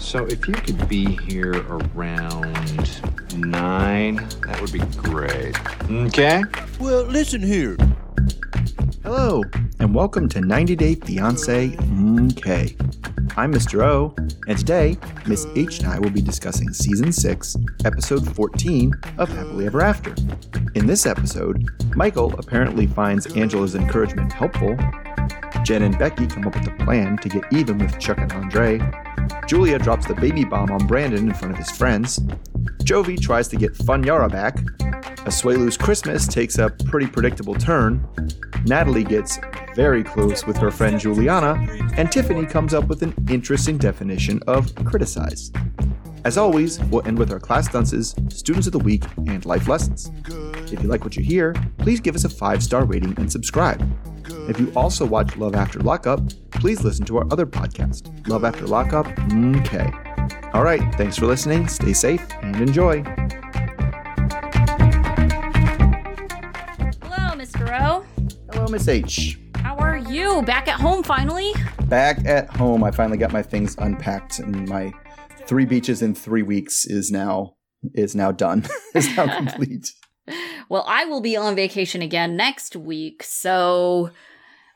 So if you could be here around nine, that would be great. Okay? Well, listen here. Hello, and welcome to 90 Day Fiance MK. I'm Mr. O, and today, Miss H and I will be discussing Season 6, Episode 14 of Happily Ever After. In this episode, Michael apparently finds Angela's encouragement helpful. Jen and Becky come up with a plan to get even with Chuck and Andre. Julia drops the baby bomb on Brandon in front of his friends. Jovi tries to get Funyara back. Asuelu's Christmas takes a pretty predictable turn. Natalie gets very close with her friend Juliana, and Tiffany comes up with an interesting definition of criticize. As always, we'll end with our class dunces, students of the week, and life lessons. If you like what you hear, please give us a five star rating and subscribe. If you also watch Love After Lockup, please listen to our other podcast, Love After Lockup Okay. All right, thanks for listening, stay safe, and enjoy. Hello, Mr. O. Hello, Miss H. How are you? Back at home finally? Back at home, I finally got my things unpacked, and my three beaches in three weeks is now is now done. is now complete. Well, I will be on vacation again next week, so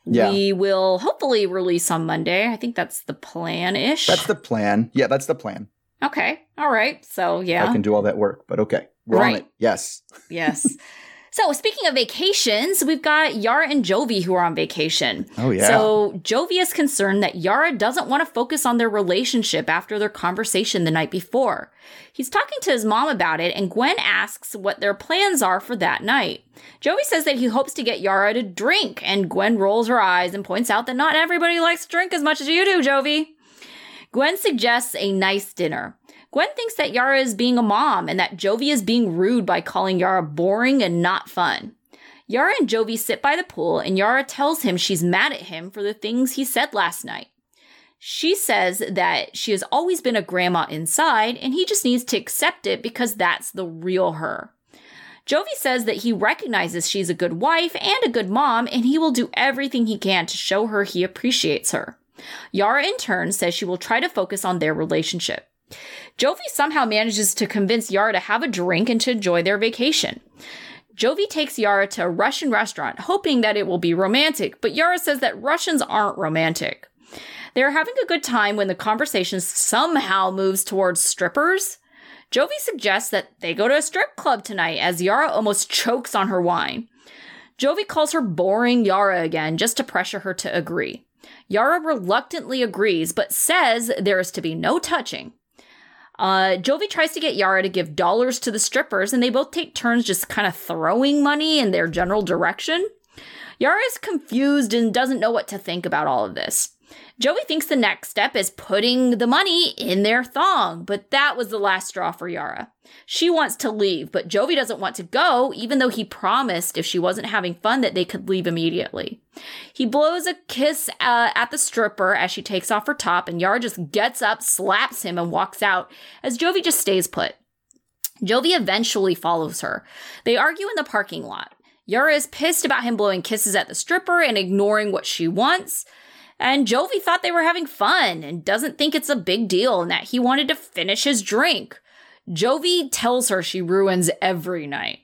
Yeah. we will hopefully release on Monday. I think that's the plan ish. That's the plan. Yeah, that's the plan. okay. All right. So, yeah. I can do all that work, but okay, we're on it. Yes. yes. So, speaking of vacations, we've got Yara and Jovi who are on vacation. Oh yeah. So, Jovi is concerned that Yara doesn't want to focus on their relationship after their conversation the night before. He's talking to his mom about it, and Gwen asks what their plans are for that night. Jovi says that he hopes to get Yara to drink, and Gwen rolls her eyes and points out that not everybody likes to drink as much as you do, Jovi. Gwen suggests a nice dinner. Gwen thinks that Yara is being a mom and that Jovi is being rude by calling Yara boring and not fun. Yara and Jovi sit by the pool, and Yara tells him she's mad at him for the things he said last night. She says that she has always been a grandma inside, and he just needs to accept it because that's the real her. Jovi says that he recognizes she's a good wife and a good mom, and he will do everything he can to show her he appreciates her. Yara, in turn, says she will try to focus on their relationship. Jovi somehow manages to convince Yara to have a drink and to enjoy their vacation. Jovi takes Yara to a Russian restaurant, hoping that it will be romantic, but Yara says that Russians aren't romantic. They're having a good time when the conversation somehow moves towards strippers. Jovi suggests that they go to a strip club tonight as Yara almost chokes on her wine. Jovi calls her boring Yara again just to pressure her to agree. Yara reluctantly agrees, but says there is to be no touching. Uh, Jovi tries to get Yara to give dollars to the strippers, and they both take turns just kind of throwing money in their general direction. Yara is confused and doesn't know what to think about all of this. Joey thinks the next step is putting the money in their thong, but that was the last straw for Yara. She wants to leave, but Jovi doesn't want to go, even though he promised if she wasn't having fun that they could leave immediately. He blows a kiss uh, at the stripper as she takes off her top, and Yara just gets up, slaps him, and walks out as Jovi just stays put. Jovi eventually follows her. They argue in the parking lot. Yara is pissed about him blowing kisses at the stripper and ignoring what she wants. And Jovi thought they were having fun and doesn't think it's a big deal and that he wanted to finish his drink. Jovi tells her she ruins every night.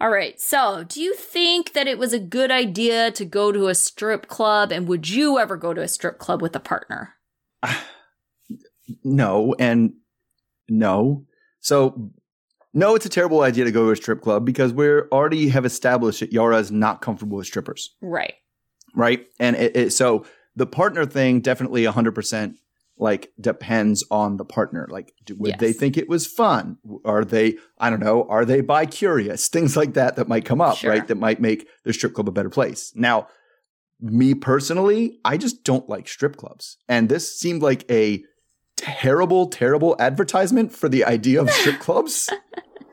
All right, so do you think that it was a good idea to go to a strip club? And would you ever go to a strip club with a partner? no, and no. So, no, it's a terrible idea to go to a strip club because we already have established that Yara is not comfortable with strippers, Right. right? And it, it, so the partner thing definitely 100% like depends on the partner. Like, do, would they think it was fun? Are they, I don't know, are they bi curious? Things like that that might come up, Sure. right? That might make the strip club a better place. Now, me personally, I just don't like strip clubs. And this seemed like a terrible, terrible advertisement for the idea of strip clubs.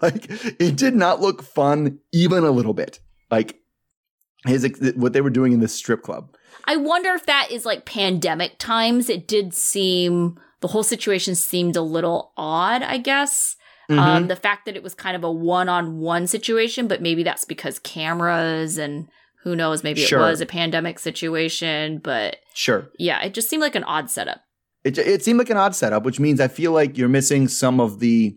Like, it did not look fun even a little bit. Like, his what they were doing in this strip club. I wonder if that is like pandemic times. It did seem, the whole situation seemed a little odd, I guess. Mm-hmm. Um, the fact that it was kind of a one on one situation, but maybe that's because cameras and who knows, maybe Sure. it was a pandemic situation. But Sure. yeah, it just seemed like an odd setup. it it seemed like an odd setup, which means I feel like you're missing some of the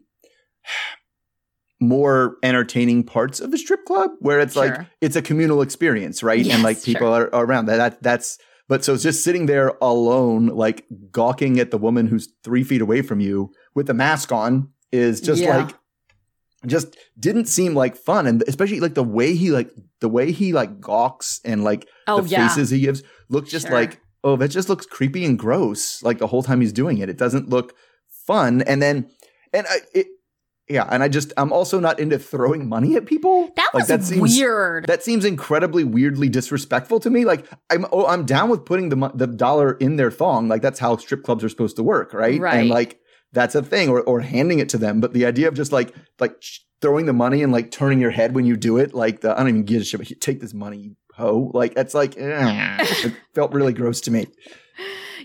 more entertaining parts of the strip club where it's like it's a communal experience, right? Yes, and like people sure. are, are around that. that. That's but so it's just sitting there alone, like gawking at the woman who's three feet away from you with a mask on is just Yeah. like just didn't seem like fun. And especially like the way he like the way he like gawks and like Oh, the yeah. faces he gives look just Sure. like oh that just looks creepy and gross like the whole time he's doing it it doesn't look fun and then and I, it yeah and i just i'm also not into throwing money at people. That like was weird. that seems incredibly weirdly disrespectful to me. Like i'm oh i'm down with putting the the dollar in their thong. Like that's how strip clubs are supposed to work right, Right. and like that's a thing or or handing it to them. But the idea of just like like throwing the money and like turning your head when you do it like the i don't even give a shit but take this money you hoe. Like it's like eh, it felt really gross to me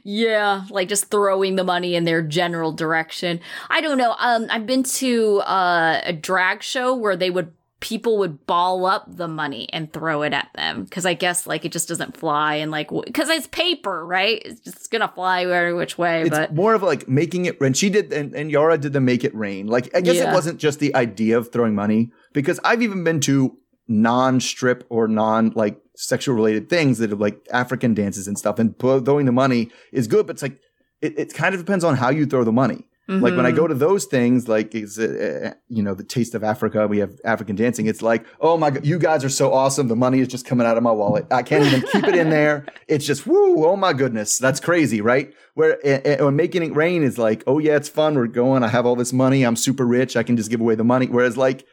Yeah, like just throwing the money in their general direction. I don't know. Um, I've been to uh, a drag show where they would people would ball up the money and throw it at them because I guess like it just doesn't fly and like because it's paper, right? It's just gonna fly every which way. it's but more of like making it rain. She did, and, and Yara did the make it rain. Like, I guess it wasn't just the idea of throwing money because I've even been to non strip or non like sexual related things that are like African dances and stuff. And throwing the money is good, but it's like, it, it kind of depends on how you throw the money. Like when I go to those things, like is uh, uh, you know the taste of Africa, we have African dancing. It's like, oh my god, you guys are so awesome. The money is just coming out of my wallet. I can't even keep it in there. It's just woo, oh my goodness, that's crazy, right? Where uh, uh, when making it rain is like, oh yeah, it's fun. We're going. I have all this money. I'm super rich. I can just give away the money. Whereas like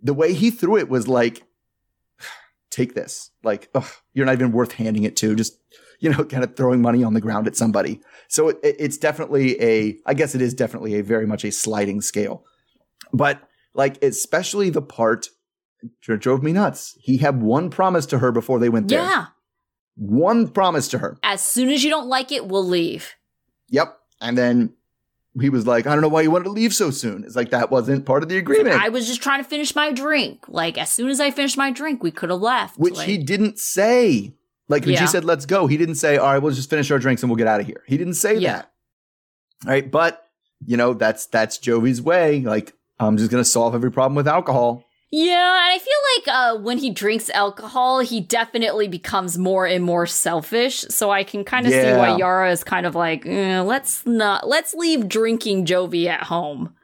the way he threw it was like, take this. Like, ugh, you're not even worth handing it to. Just you know, kind of throwing money on the ground at somebody. So it, it- it's definitely a, I guess it is definitely a very much a sliding scale. But like, especially the part drove me nuts. He had one promise to her before they went there. yeah, One promise to her. as soon as you don't like it, we'll leave. Yep. And then he was like, I don't know why you wanted to leave so soon. It's like that wasn't part of the agreement. I was just trying to finish my drink. Like as soon as I finished my drink, we could have left. which Like, he didn't say. Like when she said, "Let's go," he didn't say, "All right, we'll just finish our drinks and we'll get out of here." He didn't say Yeah. that. All right, but you know that's that's Jovi's way. Like I'm just gonna solve every problem with alcohol. Yeah, and I feel like uh, when he drinks alcohol, he definitely becomes more and more selfish. So I can kind of see why Yara is kind of like, eh, let's not, let's leave drinking Jovi at home.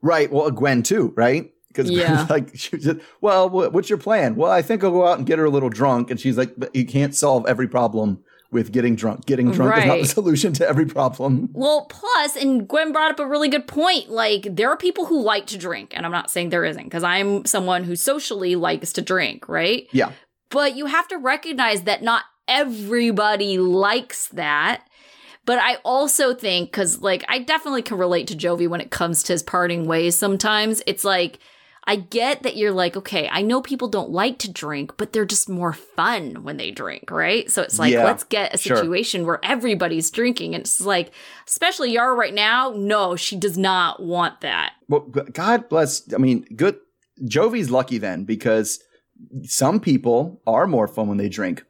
Right. Well, Gwen too. Right. Because Yeah. like she just, well, what's your plan? Well, I think I'll go out and get her a little drunk. And she's like, but you can't solve every problem with getting drunk. Getting drunk is not the solution to every problem. Well, plus, and Gwen brought up a really good point. Like, there are people who like to drink, and I'm not saying there isn't, because I'm someone who socially likes to drink, right? Yeah. But you have to recognize that not everybody likes that. But I also think, because like I definitely can relate to Jovi when it comes to his parting ways sometimes. It's like, I get that you're like, okay, I know people don't like to drink, but they're just more fun when they drink, right? So it's like, Yeah, let's get a sure. situation where everybody's drinking. And it's like, especially Yara right now, no, she does not want that. Well, God bless. I mean, good. Jovi's lucky then because some people are more fun when they drink.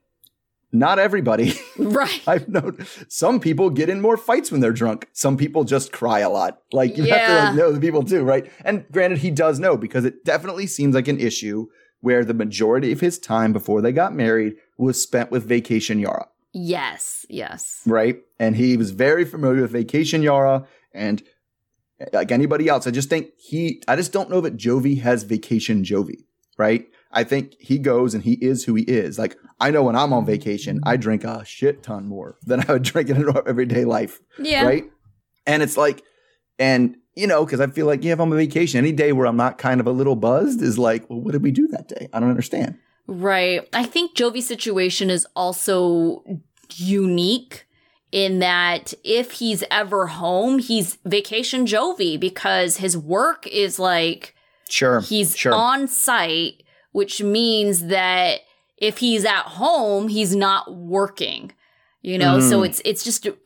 Not everybody. Right. I've known some people get in more fights when they're drunk. Some people just cry a lot. Like you have to like know the people too, right? And granted, he does know because it definitely seems like an issue where the majority of his time before they got married was spent with Vacation Yara, Yes. Yes. right? And he was very familiar with Vacation Yara and like anybody else. I just think he, I just don't know that Jovi has Vacation Jovi, right? I think he goes and he is who he is. Like I know when I'm on vacation, I drink a shit ton more than I would drink in our everyday life, Yeah. right? And it's like, and you know, because I feel like yeah, if I'm on vacation, any day where I'm not kind of a little buzzed is like, well, what did we do that day? I don't understand. Right. I think Jovi's situation is also unique in that if he's ever home, he's vacation Jovi because his work is like Sure, he's sure. on site, which means that if he's at home, he's not working. You know, so Mhm. it's it's just it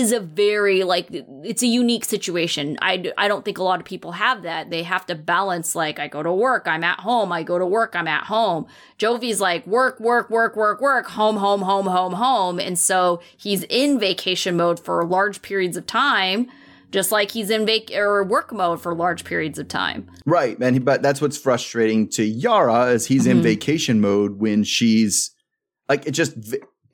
is a very like it's a unique situation. I, I don't think a lot of people have that. They have to balance like I go to work, I'm at home, I go to work, I'm at home. Jovi's like work, work, work, work, work, home, home, home, home, home, and so he's in vacation mode for large periods of time, just like he's in vac or work mode for large periods of time. Right, and he, but that's what's frustrating to Yara is he's in Mhm. vacation mode when she's like it just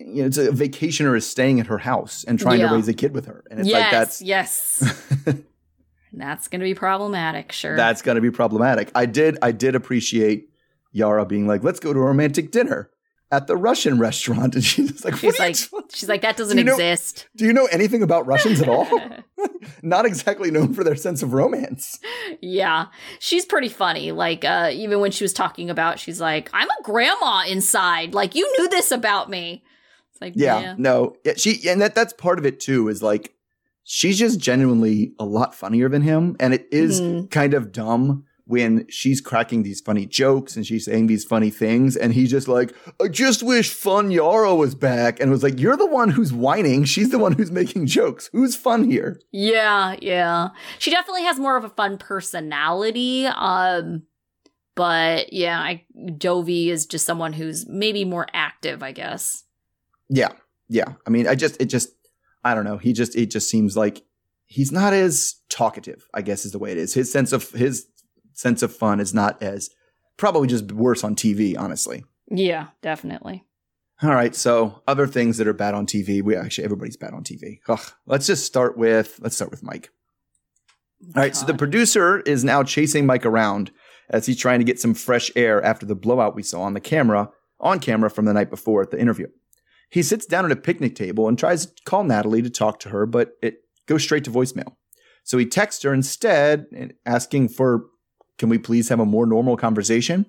you know it's a vacationer is staying at her house and trying Yeah. to raise a kid with her, and it's yes, like that's yes, that's gonna be problematic. Sure, that's going to be problematic. I did I did appreciate Yara being like, let's go to a romantic dinner at the Russian restaurant, and she's like, she's what are you like she's like that doesn't Do you know- exist. do you know anything about Russians at all? Not exactly known for their sense of romance. Yeah, she's pretty funny. Like, uh, even when she was talking about, she's like, "I'm a grandma inside. Like, you knew this about me." It's like, Yeah, yeah, no, yeah, she and that that's part of it too. Is like she's just genuinely a lot funnier than him, and it is Mhm. kind of dumb when she's cracking these funny jokes and she's saying these funny things, and he's just like, "I just wish Fun Yara was back," and was like, "You're the one who's whining. She's the one who's making jokes. Who's fun here?" yeah, yeah. She definitely has more of a fun personality. Um, but yeah, I, Dovey is just someone who's maybe more active, I guess. Yeah, yeah. I mean, I just it just I don't know. He just it just seems like he's not as talkative. I guess is the way it is. His sense of his sense of fun is not as probably just worse on TV. Honestly. Yeah, definitely. All right. So other things that are bad on TV. We actually everybody's bad on TV. Ugh. Let's just start with let's start with Mike. All right. So the producer is now chasing Mike around as he's trying to get some fresh air after the blowout we saw on the camera on camera from the night before at the interview. He sits down at a picnic table and tries to call Natalie to talk to her, but it goes straight to voicemail. So he texts her instead, asking for, "Can we please have a more normal conversation?"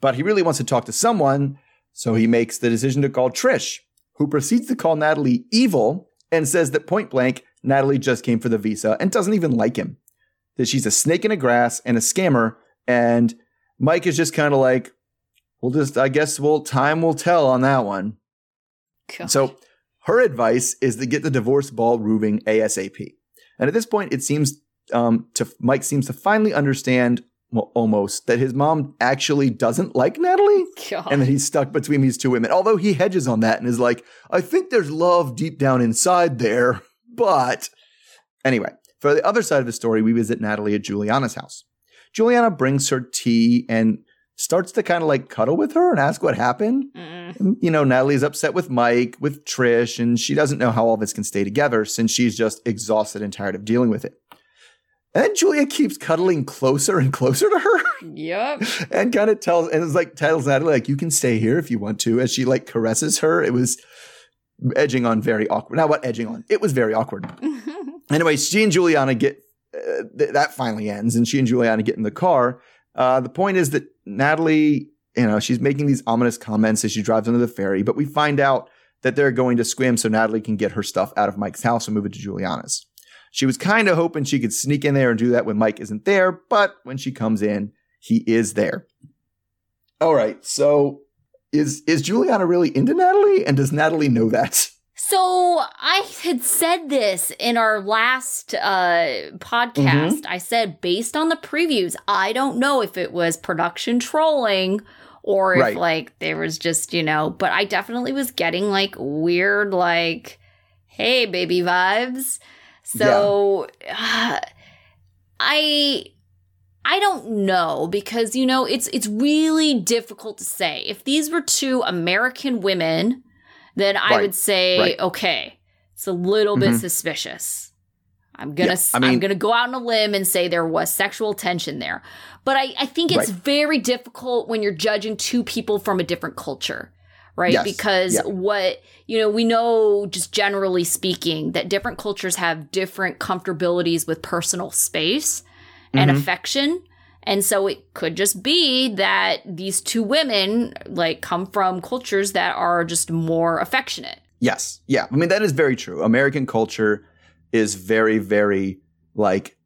But he really wants to talk to someone, so he makes the decision to call Trish, who proceeds to call Natalie evil and says that point blank, Natalie just came for the visa and doesn't even like him. That she's a snake in the grass and a scammer. And Mike is just kind of like, we'll just, I guess, we'll, time will tell on that one. God. So her advice is to get the divorce ball moving ASAP. And at this point, it seems um, to Mike seems to finally understand, well, almost that his mom actually doesn't like Natalie God. and that he's stuck between these two women. Although he hedges on that and is like, I think there's love deep down inside there. But anyway, for the other side of the story, we visit Natalie at Juliana's house. Juliana brings her tea and starts to kind of like cuddle with her and ask what happened. Mm. And, You know, Natalie's upset with Mike, with Trish, and she doesn't know how all this can stay together since she's just exhausted and tired of dealing with it. And Julia keeps cuddling closer and closer to her Yep. and kind of tells and it's like tells Natalie like you can stay here if you want to as she like caresses her. It was edging on very awkward. Now what edging on? It was very awkward. Anyway, she and Juliana get uh, th- that finally ends, and she and Juliana get in the car. Uh, the point is that Natalie, you know, she's making these ominous comments as she drives under the ferry, but we find out that they're going to Sequim so Natalie can get her stuff out of Mike's house and move it to Juliana's. She was kind of hoping she could sneak in there and do that when Mike isn't there, but when she comes in, he is there. All right, so is is Juliana really into Natalie, and does Natalie know that? So I had said this in our last uh, podcast. Mm-hmm. I said based on the previews, I don't know if it was production trolling or if Right. like there was just you know, but I definitely was getting like weird like, hey baby vibes. So uh, I I don't know because you know it's it's really difficult to say. If these were two American women, then I Right, would say right. okay, it's a little bit Mhm. suspicious. I'm gonna Yeah, I I mean- am gonna go out on a limb and say there was sexual tension there, but I I think it's Right. very difficult when you're judging two people from a different culture. Right. Yes, Because yeah. what, you know, we know just generally speaking that different cultures have different comfortabilities with personal space and Mhm. affection. And so it could just be that these two women like come from cultures that are just more affectionate. Yes. Yeah. I mean, that is very true. American culture is very, very like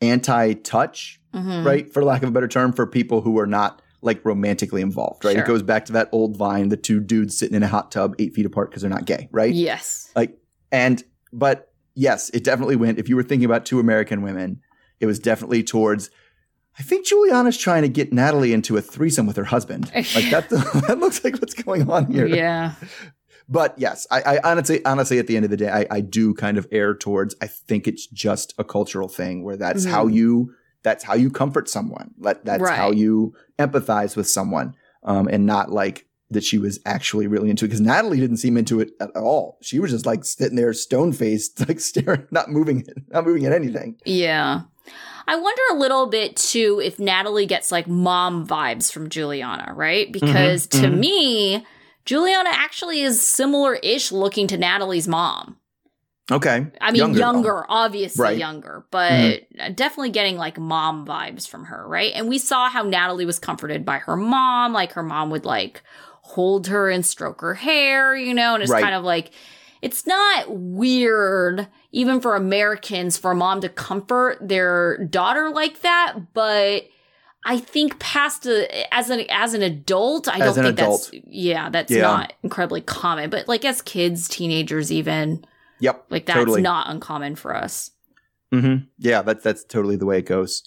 anti touch, Mhm. right? For lack of a better term, for people who are not like romantically involved, right? Sure. It goes back to that old vine, the two dudes sitting in a hot tub eight feet apart because they're not gay, right? Yes. Like, and, but yes, it definitely went. If you were thinking about two American women, it was definitely towards, I think Juliana's trying to get Natalie into a threesome with her husband. Like that, that looks like what's going on here. Yeah. But yes, I, I honestly, honestly, at the end of the day, I, I do kind of err towards. I think it's just a cultural thing where that's how Mhm. you, that's how you comfort someone. That that's how you empathize with someone, um, and not like that she was actually really into it. Because Natalie didn't seem into it at all. She was just like sitting there, stone faced, like staring, not moving, not moving at anything. Yeah. I wonder a little bit too if Natalie gets like mom vibes from Juliana, right? Because to mhm. me, Juliana actually is similar ish looking to Natalie's mom. Okay, I mean, younger, though. obviously Right. Mm-hmm. younger, but definitely getting like mom vibes from her, right? And we saw how Natalie was comforted by her mom. Like her mom would like hold her and stroke her hair, you know, and it's Right. kind of like, it's not weird, even for Americans, for a mom to comfort their daughter like that, but. I think past a, as an as an adult, I As don't think adult. that's yeah, that's Yeah. not incredibly common. But like as kids, teenagers, even Yep, like that's totally. not uncommon for us. Mm-hmm. Yeah, that's that's totally the way it goes.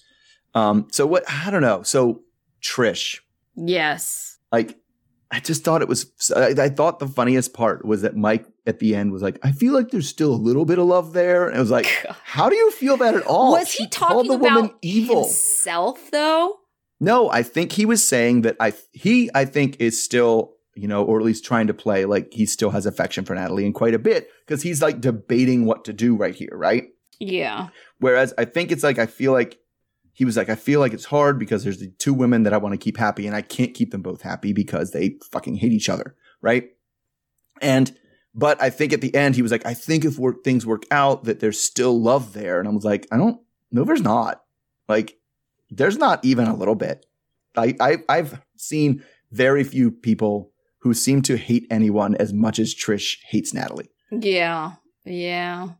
Um, so what? I don't know. So Trish, Yes. like I just thought it was. I, I thought the funniest part was that Mike at the end was like, "I feel like there's still a little bit of love there," and it was like, "How do you feel that at all?" was She he talking the woman about evil? himself though? No, I think he was saying that I he I think is still you know, or at least trying to play like he still has affection for Natalie and quite a bit because he's like debating what to do right here, right? Yeah. Whereas I think it's like I feel like he was like I feel like it's hard because there's the two women that I want to keep happy and I can't keep them both happy because they fucking hate each other, right? And but I think at the end he was like I think if work, things work out that there's still love there and I was like I don't no there's not. Like there's not even a little bit. I, I I've seen very few people who seem to hate anyone as much as Trish hates Natalie. Yeah. Yeah.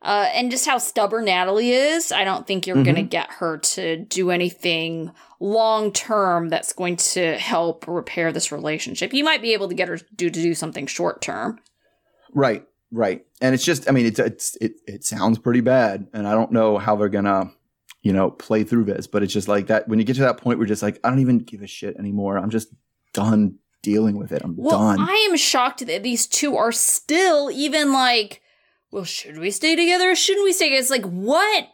Uh, and just how stubborn Natalie is, I don't think you're Mhm. going to get her to do anything long term that's going to help repair this relationship. You might be able to get her to do, to do something short term. Right, right. And it's just I mean it's it's it it sounds pretty bad and I don't know how they're going to you know play through this, but it's just like that when you get to that point where you're just like I don't even give a shit anymore. I'm just done dealing with it. I'm Well, done. I am shocked that these two are still even like, well, should we stay together? Shouldn't we stay together? It's like, what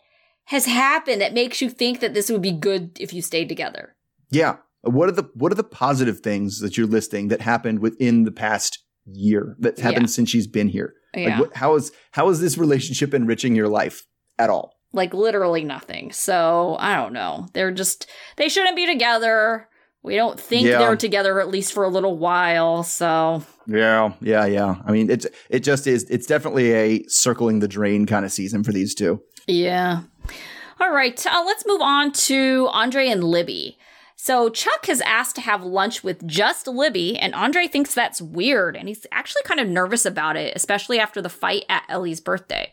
has happened that makes you think that this would be good if you stayed together? yeah. What are the what are the positive things that you're listing that happened within the past year that's happened Yeah. since she's been here? Yeah. Like what, how is how is this relationship enriching your life at all? like literally nothing. So I don't know. They're just they shouldn't be together. We don't think Yeah. they're together at least for a little while. So Yeah, yeah, yeah. I mean, it's it just is. It's definitely a circling the drain kind of season for these two. yeah. All right, uh, let's move on to Andre and Libby. So Chuck has asked to have lunch with just Libby, and Andre thinks that's weird, and he's actually kind of nervous about it, especially after the fight at Ellie's birthday.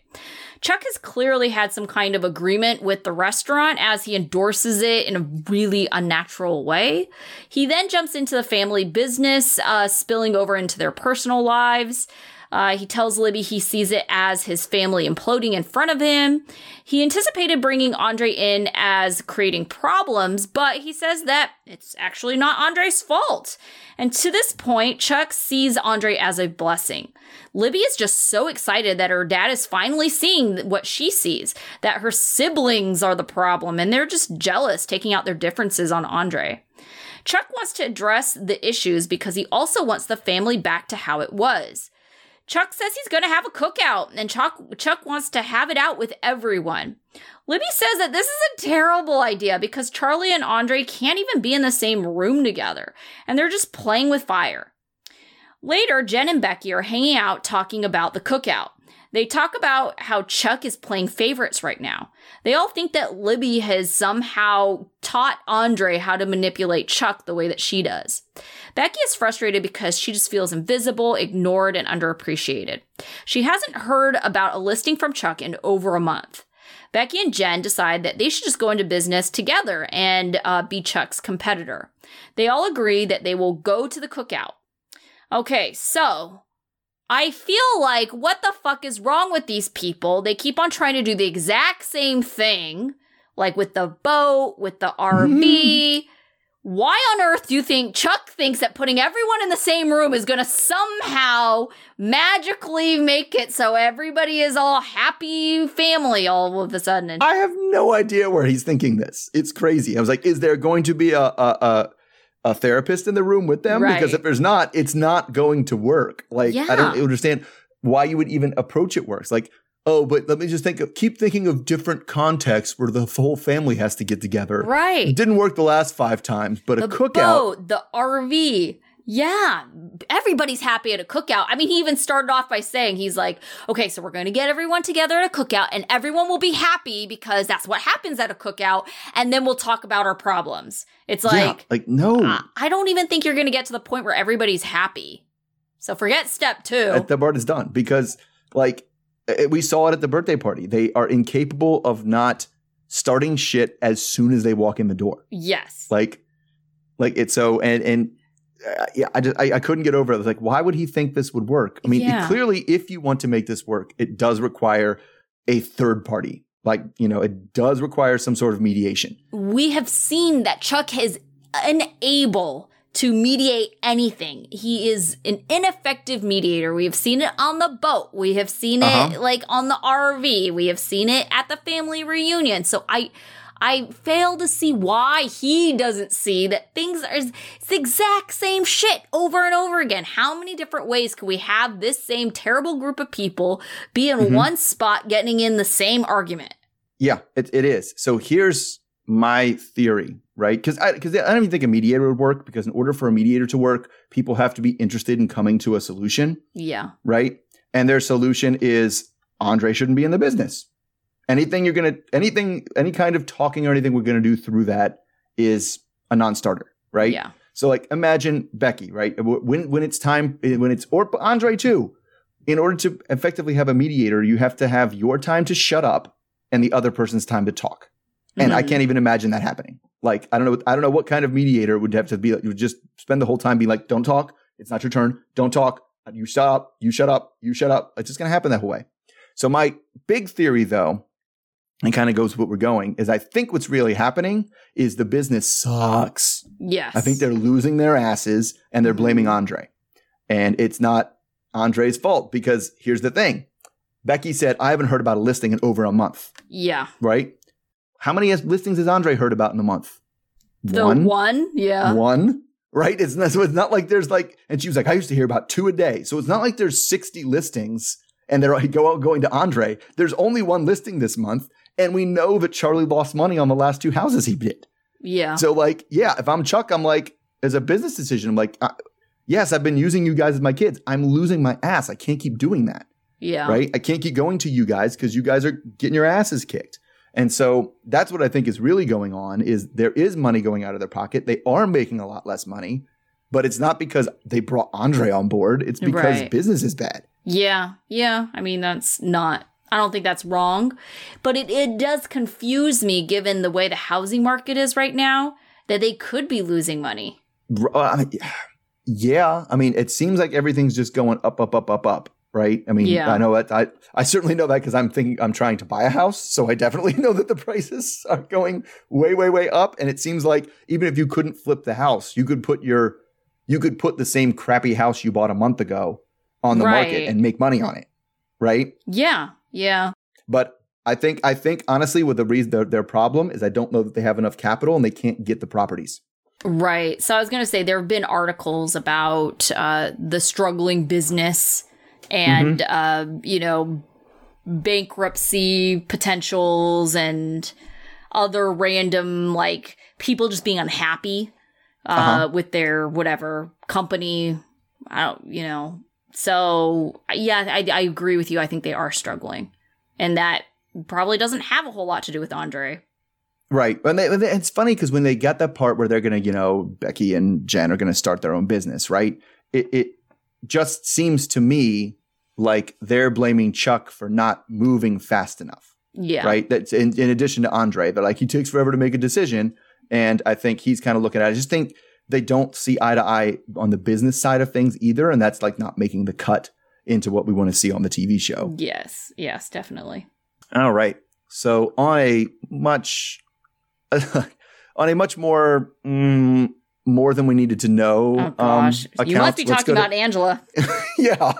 Chuck has clearly had some kind of agreement with the restaurant as he endorses it in a really unnatural way. He then jumps into the family business, uh, spilling over into their personal lives. Uh, he tells Libby he sees it as his family imploding in front of him. He anticipated bringing Andre in as creating problems, but he says that it's actually not Andre's fault. And to this point, Chuck sees Andre as a blessing. Libby is just so excited that her dad is finally seeing what she sees, that her siblings are the problem, and they're just jealous, taking out their differences on Andre. Chuck wants to address the issues because he also wants the family back to how it was. Chuck says he's going to have a cookout, and Chuck, Chuck wants to have it out with everyone. Libby says that this is a terrible idea because Charlie and Andre can't even be in the same room together, and they're just playing with fire. Later, Jen and Becky are hanging out talking about the cookout. They talk about how Chuck is playing favorites right now. They all think that Libby has somehow taught Andre how to manipulate Chuck the way that she does. Becky is frustrated because she just feels invisible, ignored, and underappreciated. She hasn't heard about a listing from Chuck in over a month. Becky and Jen decide that they should just go into business together and uh, be Chuck's competitor. They all agree that they will go to the cookout. Okay, so I feel like what the fuck is wrong with these people? They keep on trying to do the exact same thing, like with the boat, with the RV. Mm-hmm. Why on earth do you think Chuck thinks that putting everyone in the same room is going to somehow magically make it so everybody is all happy family all of a sudden? I have no idea where he's thinking this. It's crazy. I was like, is there going to be a a, a, a therapist in the room with them? Right. Because if there's not, it's not going to work. Like I don't understand why you would even approach it works. Like, oh, but let me just think of keep thinking of different contexts where the whole family has to get together. Right. It didn't work the last five times, but a the cookout. boat, the RV. Yeah, everybody's happy at a cookout. I mean, he even started off by saying, he's like, okay, so we're going to get everyone together at a cookout and everyone will be happy because that's what happens at a cookout. And then we'll talk about our problems. It's Yeah, like, like no. I- I don't even think you're going to get to the point where everybody's happy. So forget step two. at the part is done because like we saw it at the birthday party they are incapable of not starting shit as soon as they walk in the door yes. like like it's so and and yeah i just I, I couldn't get over it I was like why would he think this would work i mean it- clearly if you want to make this work it does require a third party like you know it does require some sort of mediation we have seen that Chuck is unable to mediate anything. He is an ineffective mediator. We have seen it on the boat. We have seen Uh-huh. it like on the RV. We have seen it at the family reunion. So I I fail to see why he doesn't see that things are it's the exact same shit over and over again. How many different ways can we have this same terrible group of people be in Mhm. one spot getting in the same argument? Yeah, it, it is. So here's my theory, right? Because I because I don't even think a mediator would work because in order for a mediator to work, people have to be interested in coming to a solution, Yeah. right? And their solution is Andre shouldn't be in the business. Anything you're gonna anything any kind of talking or anything we're gonna do through that is a non-starter, right? Yeah. So like imagine Becky, right? When when it's time when it's or Andre too. In order to effectively have a mediator, you have to have your time to shut up and the other person's time to talk. And I Mhm. can't even imagine that happening. Like I don't know I don't know what kind of mediator would have to be like you would just spend the whole time being like don't talk, it's not your turn, don't talk, you shut up, you shut up, you shut up. It's just going to happen that whole way. So my big theory though and kind of goes with what we're going is I think what's really happening is the business sucks. Yes. I think they're losing their asses and they're blaming Mhm. Andre. And it's not Andre's fault because here's the thing. Becky said, I haven't heard about a listing in over a month, Yeah. right? How many listings has Andre heard about in a month? The one, yeah. One, right? It's not, so it's not like there's like, and she was like, I used to hear about two a day. So it's not like there's 60 listings and they're like, go out going to Andre. There's only one listing this month. And we know that Charlie lost money on the last two houses he did. Yeah. So like, yeah, if I'm Chuck, I'm like, as a business decision, I'm like, uh, yes, I've been using you guys as my kids. I'm losing my ass. I can't keep doing that, yeah. right? I can't keep going to you guys because you guys are getting your asses kicked. And so that's what I think is really going on is there is money going out of their pocket. They are making a lot less money, but it's not because they brought Andre on board. It's because Right. business is bad. Yeah. Yeah. I mean, that's not, I don't think that's wrong, but it, it does confuse me given the way the housing market is right now that they could be losing money. Uh, yeah, I mean, it seems like everything's just going up, up, up, up, up. Right. I mean, Yeah. I know that. I I certainly know that because I'm thinking I'm trying to buy a house, so I definitely know that the prices are going way, way, way up. And it seems like even if you couldn't flip the house, you could put your you could put the same crappy house you bought a month ago on the market and make money on it. Right. Yeah. Yeah. But I think I think honestly, with the reason their, their problem is I don't know that they have enough capital and they can't get the properties. Right. So I was going to say there have been articles about uh, the struggling business and, Mm-hmm. uh, you know, bankruptcy potentials and other random, like, people just being unhappy uh, Uh-huh. with their whatever company. I don't, you know. So, yeah, I, I agree with you. I think they are struggling. And that probably doesn't have a whole lot to do with Andre. Right. And they, it's funny because when they get that part where they're going to, you know, Becky and Jen are going to start their own business, right? It, it just seems to me like they're blaming Chuck for not moving fast enough. Yeah. right? That's in, in addition to Andre. They're like, he takes forever to make a decision. And I think he's kind of looking at it. I just think they don't see eye to eye on the business side of things either. And that's like not making the cut into what we want to see on the TV show. Yes. Yes, definitely. All right. So on a much, on a much more, mm, more than we needed to know. Oh gosh. Um, you must be talking go to- about Angela. yeah.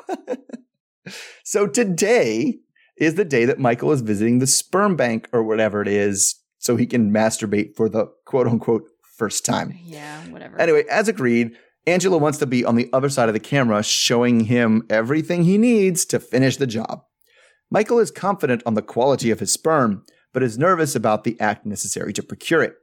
so today is the day that Michael is visiting the sperm bank or whatever it is so he can masturbate for the quote unquote first time. Yeah, whatever. Anyway, as agreed, Angela wants to be on the other side of the camera, showing him everything he needs to finish the job. Michael is confident on the quality of his sperm, but is nervous about the act necessary to procure it.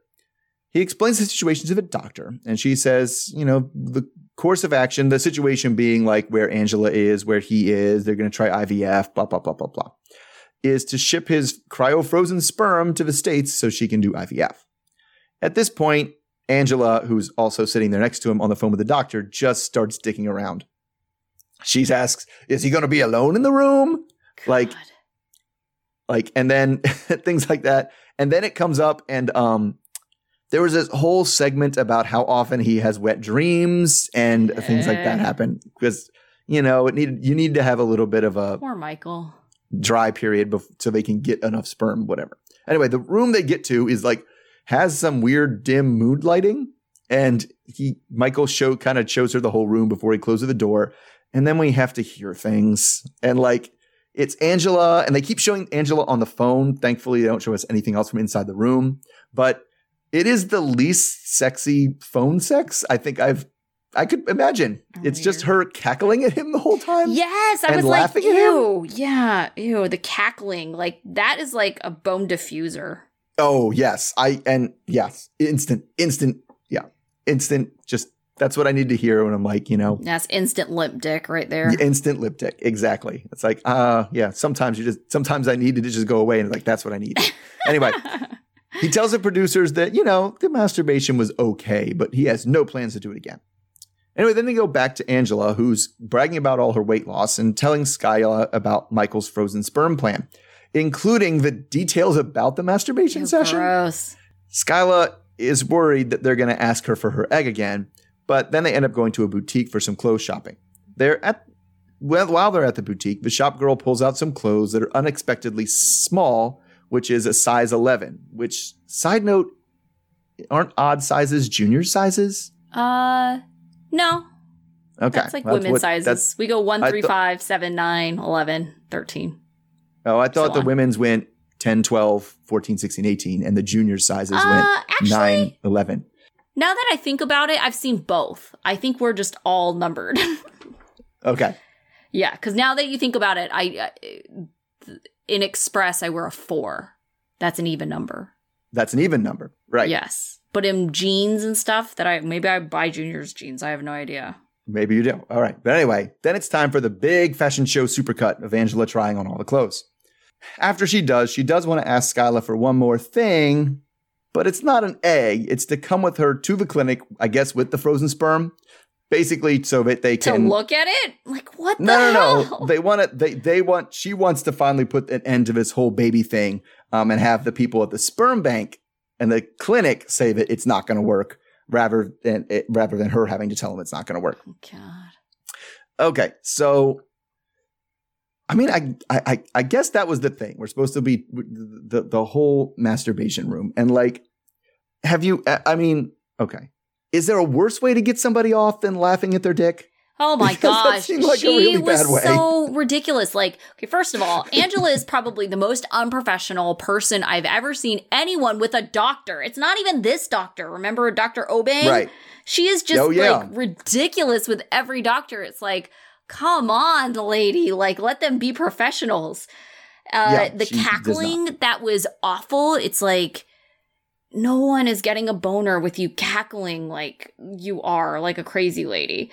He explains the situation to the doctor, and she says, you know, the course of action, the situation being like where Angela is, where he is, they're going to try IVF, blah, blah, blah, blah, blah, is to ship his cryo frozen sperm to the States so she can do IVF. At this point, Angela, who's also sitting there next to him on the phone with the doctor, just starts dicking around. She asks, Is he going to be alone in the room? like- God. like and then things like that and then it comes up and um there was this whole segment about how often he has wet dreams and things like that happen because you know it needed you need to have a little bit of a poor Michael. dry period bef- so they can get enough sperm whatever anyway the room they get to is like has some weird dim mood lighting and he michael show kind of shows her the whole room before he closes the door. And then we have to hear things. And like it's angela and they keep showing angela on the phone. Thankfully they don't show us anything else from inside the room. But it is the least sexy phone sex i think i've i could imagine. Oh, it's just her cackling at him the whole time Yes, I was like, laughing at him? ew, yeah, ew, the cackling, like that is like a bone diffuser. Oh yes, I and yes, instant, instant, yeah, instant. Just that's what I need to hear when I'm like, you know, That's instant limp dick right there. instant lip dick, Exactly. It's like, uh, yeah. Sometimes you just, sometimes I need to just go away, and like that's what I need. anyway, he tells the producers that you know the masturbation was okay, but he has no plans to do it again. Anyway, then they go back to Angela, who's bragging about all her weight loss and telling Skyla about Michael's frozen sperm plan, including the details about the masturbation session. Gross. Skyla is worried that they're going to ask her for her egg again, but then they end up going to a boutique for some clothes shopping. They're at well, while they're at the boutique, the shop girl pulls out some clothes that are unexpectedly small, which is a size 11. Which, side note, aren't odd sizes junior sizes? Uh, no, Okay, that's like That's women's what- sizes. we go one, I three, thought- five, seven, nine, 11, 13. Oh, I thought So the women's went 10, 12, 14, 16, 18, and the junior sizes Uh, went actually, 9, 11. now that I think about it, I've seen both. I think we're just all numbered. Okay. yeah, because now that you think about it, I uh, in Express I wear a four. That's an even number. That's an even number. Right. Yes, but in jeans and stuff that I maybe I buy juniors jeans. I have no idea. Maybe you do. All right. But anyway, then it's time for the big fashion show supercut of Angela trying on all the clothes. After she does, she does want to ask Skyla for one more thing, but it's not an egg. It's to come with her to the clinic, I guess, with the frozen sperm, basically so that they To can. look at it, like what the no, no, no. hell? They want it. They they want. She wants to finally put an end to this whole baby thing, um, and have the people at the sperm bank and the clinic say that it's not going to work, rather than it, rather than her having to tell them it's not going to work. Oh, God. Okay, so I mean, I, I I guess that was the thing. We're supposed to be the the whole masturbation room, and like, have you? I mean, okay, is there a worse way to get somebody off than laughing at their dick? Oh my Because gosh. like a she really was bad way. so ridiculous. Like, okay, first of all, Angela is probably the most unprofessional person I've ever seen anyone with a doctor. It's not even this doctor. Remember Dr. Obeng? Right. She is just Oh, yeah. like ridiculous with every doctor. It's like, come on, lady. Like, let them be professionals. Uh, Yeah, the she does not. cackling, that was awful. It's like, no one is getting a boner with you cackling like you are, like a crazy lady.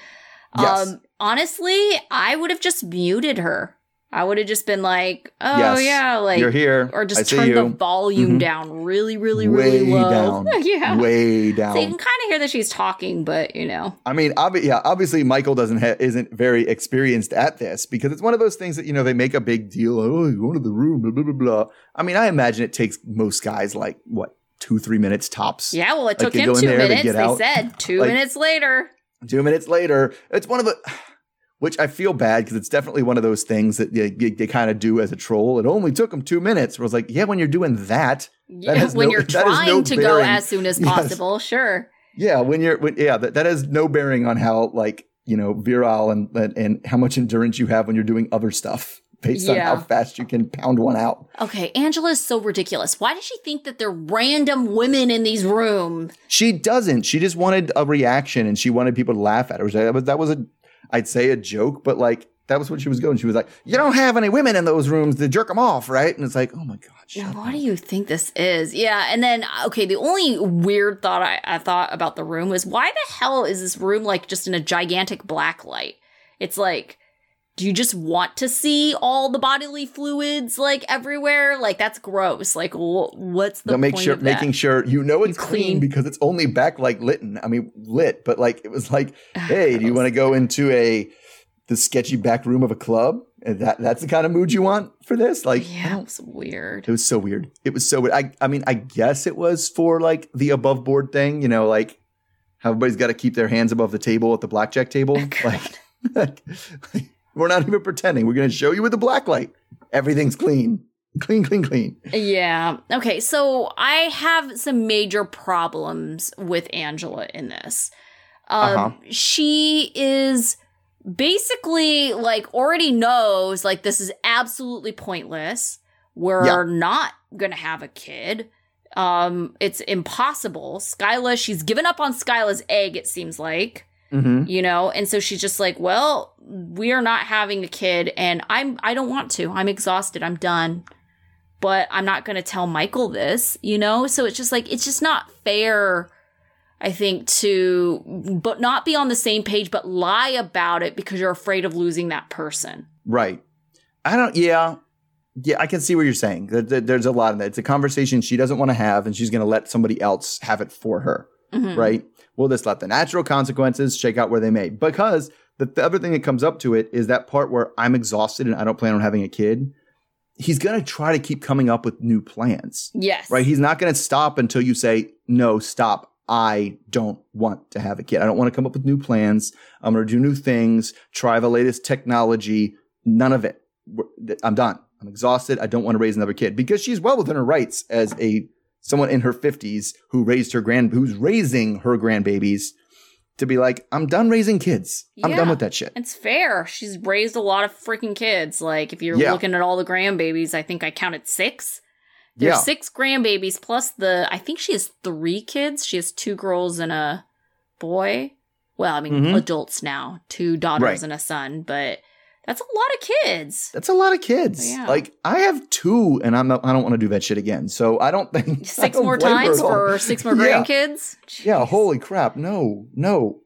Yes. Um, honestly, I would have just muted her. I would have just been like, oh Yes, yeah, like You're here. or just turn the volume Mhm. down really, really, way really low. down. yeah. Way down. So you can kind of hear that she's talking, but you know, I mean, obvi- yeah, obviously Michael doesn't ha- isn't very experienced at this because it's one of those things that you know they make a big deal. Oh, you go into the room, blah blah blah blah. I mean, I imagine it takes most guys like what two three minutes tops. yeah. Well, it Like, took him two there, minutes. They, said two Like- minutes later. Two minutes later, it's one of the. Which I feel bad because it's definitely one of those things that they, they, kind of do as a troll. It only took them two minutes. Where I was like, yeah, when you're doing that, Yeah, when no- you're that trying no to go bearing. as soon as Yes. possible, sure. Yeah, when you're, when, yeah, that, that has no bearing on how like you know virile and, and and how much endurance you have when you're doing other stuff based on how fast you can pound one out. Okay, Angela is so ridiculous. Why does she think that they're random women in these rooms? She doesn't. She just wanted a reaction and she wanted people to laugh at her. That was that was a, I'd say a joke, but like that was what she was going. She was like, "You don't have any women in those rooms to jerk them off, right?" And it's like, "Oh my god, what up. do you think this is? Yeah, and then okay, the only weird thought I, I thought about the room was why the hell is this room like just in a gigantic black light? It's like, do you just want to see all the bodily fluids like everywhere? Like that's gross. Like, wh- what's the They'll make point sure making sure you know it's clean. clean. because it's only back like lit. I mean lit, but like it was like, hey, do you want to go into a the sketchy back room of a club? And that that's the kind of mood you want for this? Like, yeah, it was weird. It was so weird. It was so weird. I I mean, I guess it was for like the above board thing, you know, like how everybody's got to keep their hands above the table at the blackjack table. Oh, like, like, we're not even pretending. We're going to show you with the black light. Everything's clean. Clean, clean, clean. Yeah. Okay. So I have some major problems with Angela in this. Um, Uh-huh. She is basically like already knows like this is absolutely pointless. We're Yeah. not gonna have a kid. Um, it's impossible. Skyla, she's given up on Skyla's egg. It seems like Mm-hmm. you know and so she's just like well we are not having a kid and i'm i don't want to i'm exhausted i'm done but i'm not going to tell michael this you know so it's just like it's just not fair i think to but not be on the same page but lie about it because you're afraid of losing that person Right. I don't, yeah. Yeah, I can see what you're saying. There- there- There's a lot of that. It's a conversation she doesn't want to have, and she's going to let somebody else have it for her. Mhm. right? We'll just let the natural consequences shake out where they may. Because the, the other thing that comes up to it is that part where I'm exhausted and I don't plan on having a kid. He's going to try to keep coming up with new plans, yes right? He's not going to stop until you say, no, stop. I don't want to have a kid. I don't want to come up with new plans. I'm going to do new things, try the latest technology. None of it. I'm done. I'm exhausted. I don't want to raise another kid because she's well within her rights as a someone in her 50s who raised her grand who's raising her grandbabies to be like, I'm done raising kids. I'm done with that shit. it's fair she's raised a lot of freaking kids like if you're Yeah. looking at all the grandbabies i think i counted six There's Yeah. six grandbabies plus the I think she has three kids. She has two girls and a boy. Well, I mean Mhm. adults now, two daughters Right. and a son, but that's a lot of kids. That's a lot of kids. Yeah. Like I have two, and I'm not, I don't want to do that shit again. So I don't think Six don't more times for six more Yeah. grandkids. Yeah, Jeez. holy crap. No, no.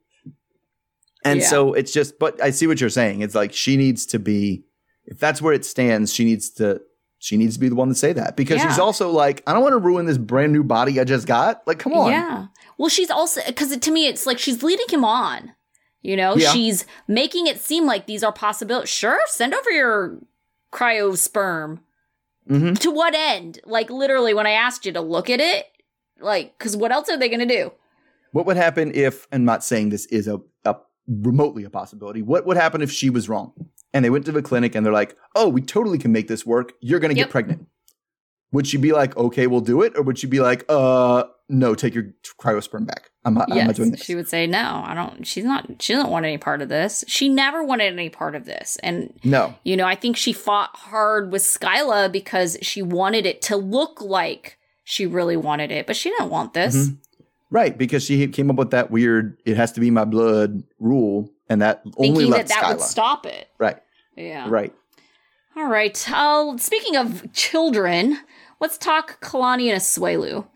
And Yeah. so it's just, but I see what you're saying. It's like she needs to be, if that's where it stands, she needs to, she needs to be the one to say that because she's also like, I don't want to ruin this brand new body I just got. Like, come on. Yeah. Well, she's also because to me it's like she's leading him on. You know, Yeah. she's making it seem like these are possibilities. Sure, send over your cryo sperm. hmm To what end? Like literally, when I asked you to look at it, like, because what else are they going to do? What would happen if, I'm not saying this is a, a remotely a possibility, what would happen if she was wrong? And they went to the clinic and they're like, oh, we totally can make this work. You're going to Yep. get pregnant. Would she be like, okay, we'll do it? Or would she be like, uh, no, take your cryosperm back. I'm not, I'm not yes, doing this. she would say no. I don't. She's not. She doesn't want any part of this. She never wanted any part of this, and no. you know, I think she fought hard with Skyla because she wanted it to look like she really wanted it, but she didn't want this. Mhm. Right. Because she came up with that weird, it has to be my blood rule. And that only Thinking that left that would Skyla. stop it. Right. Yeah. Right. All right. Uh, speaking of children, let's talk Kalani and Asuelu.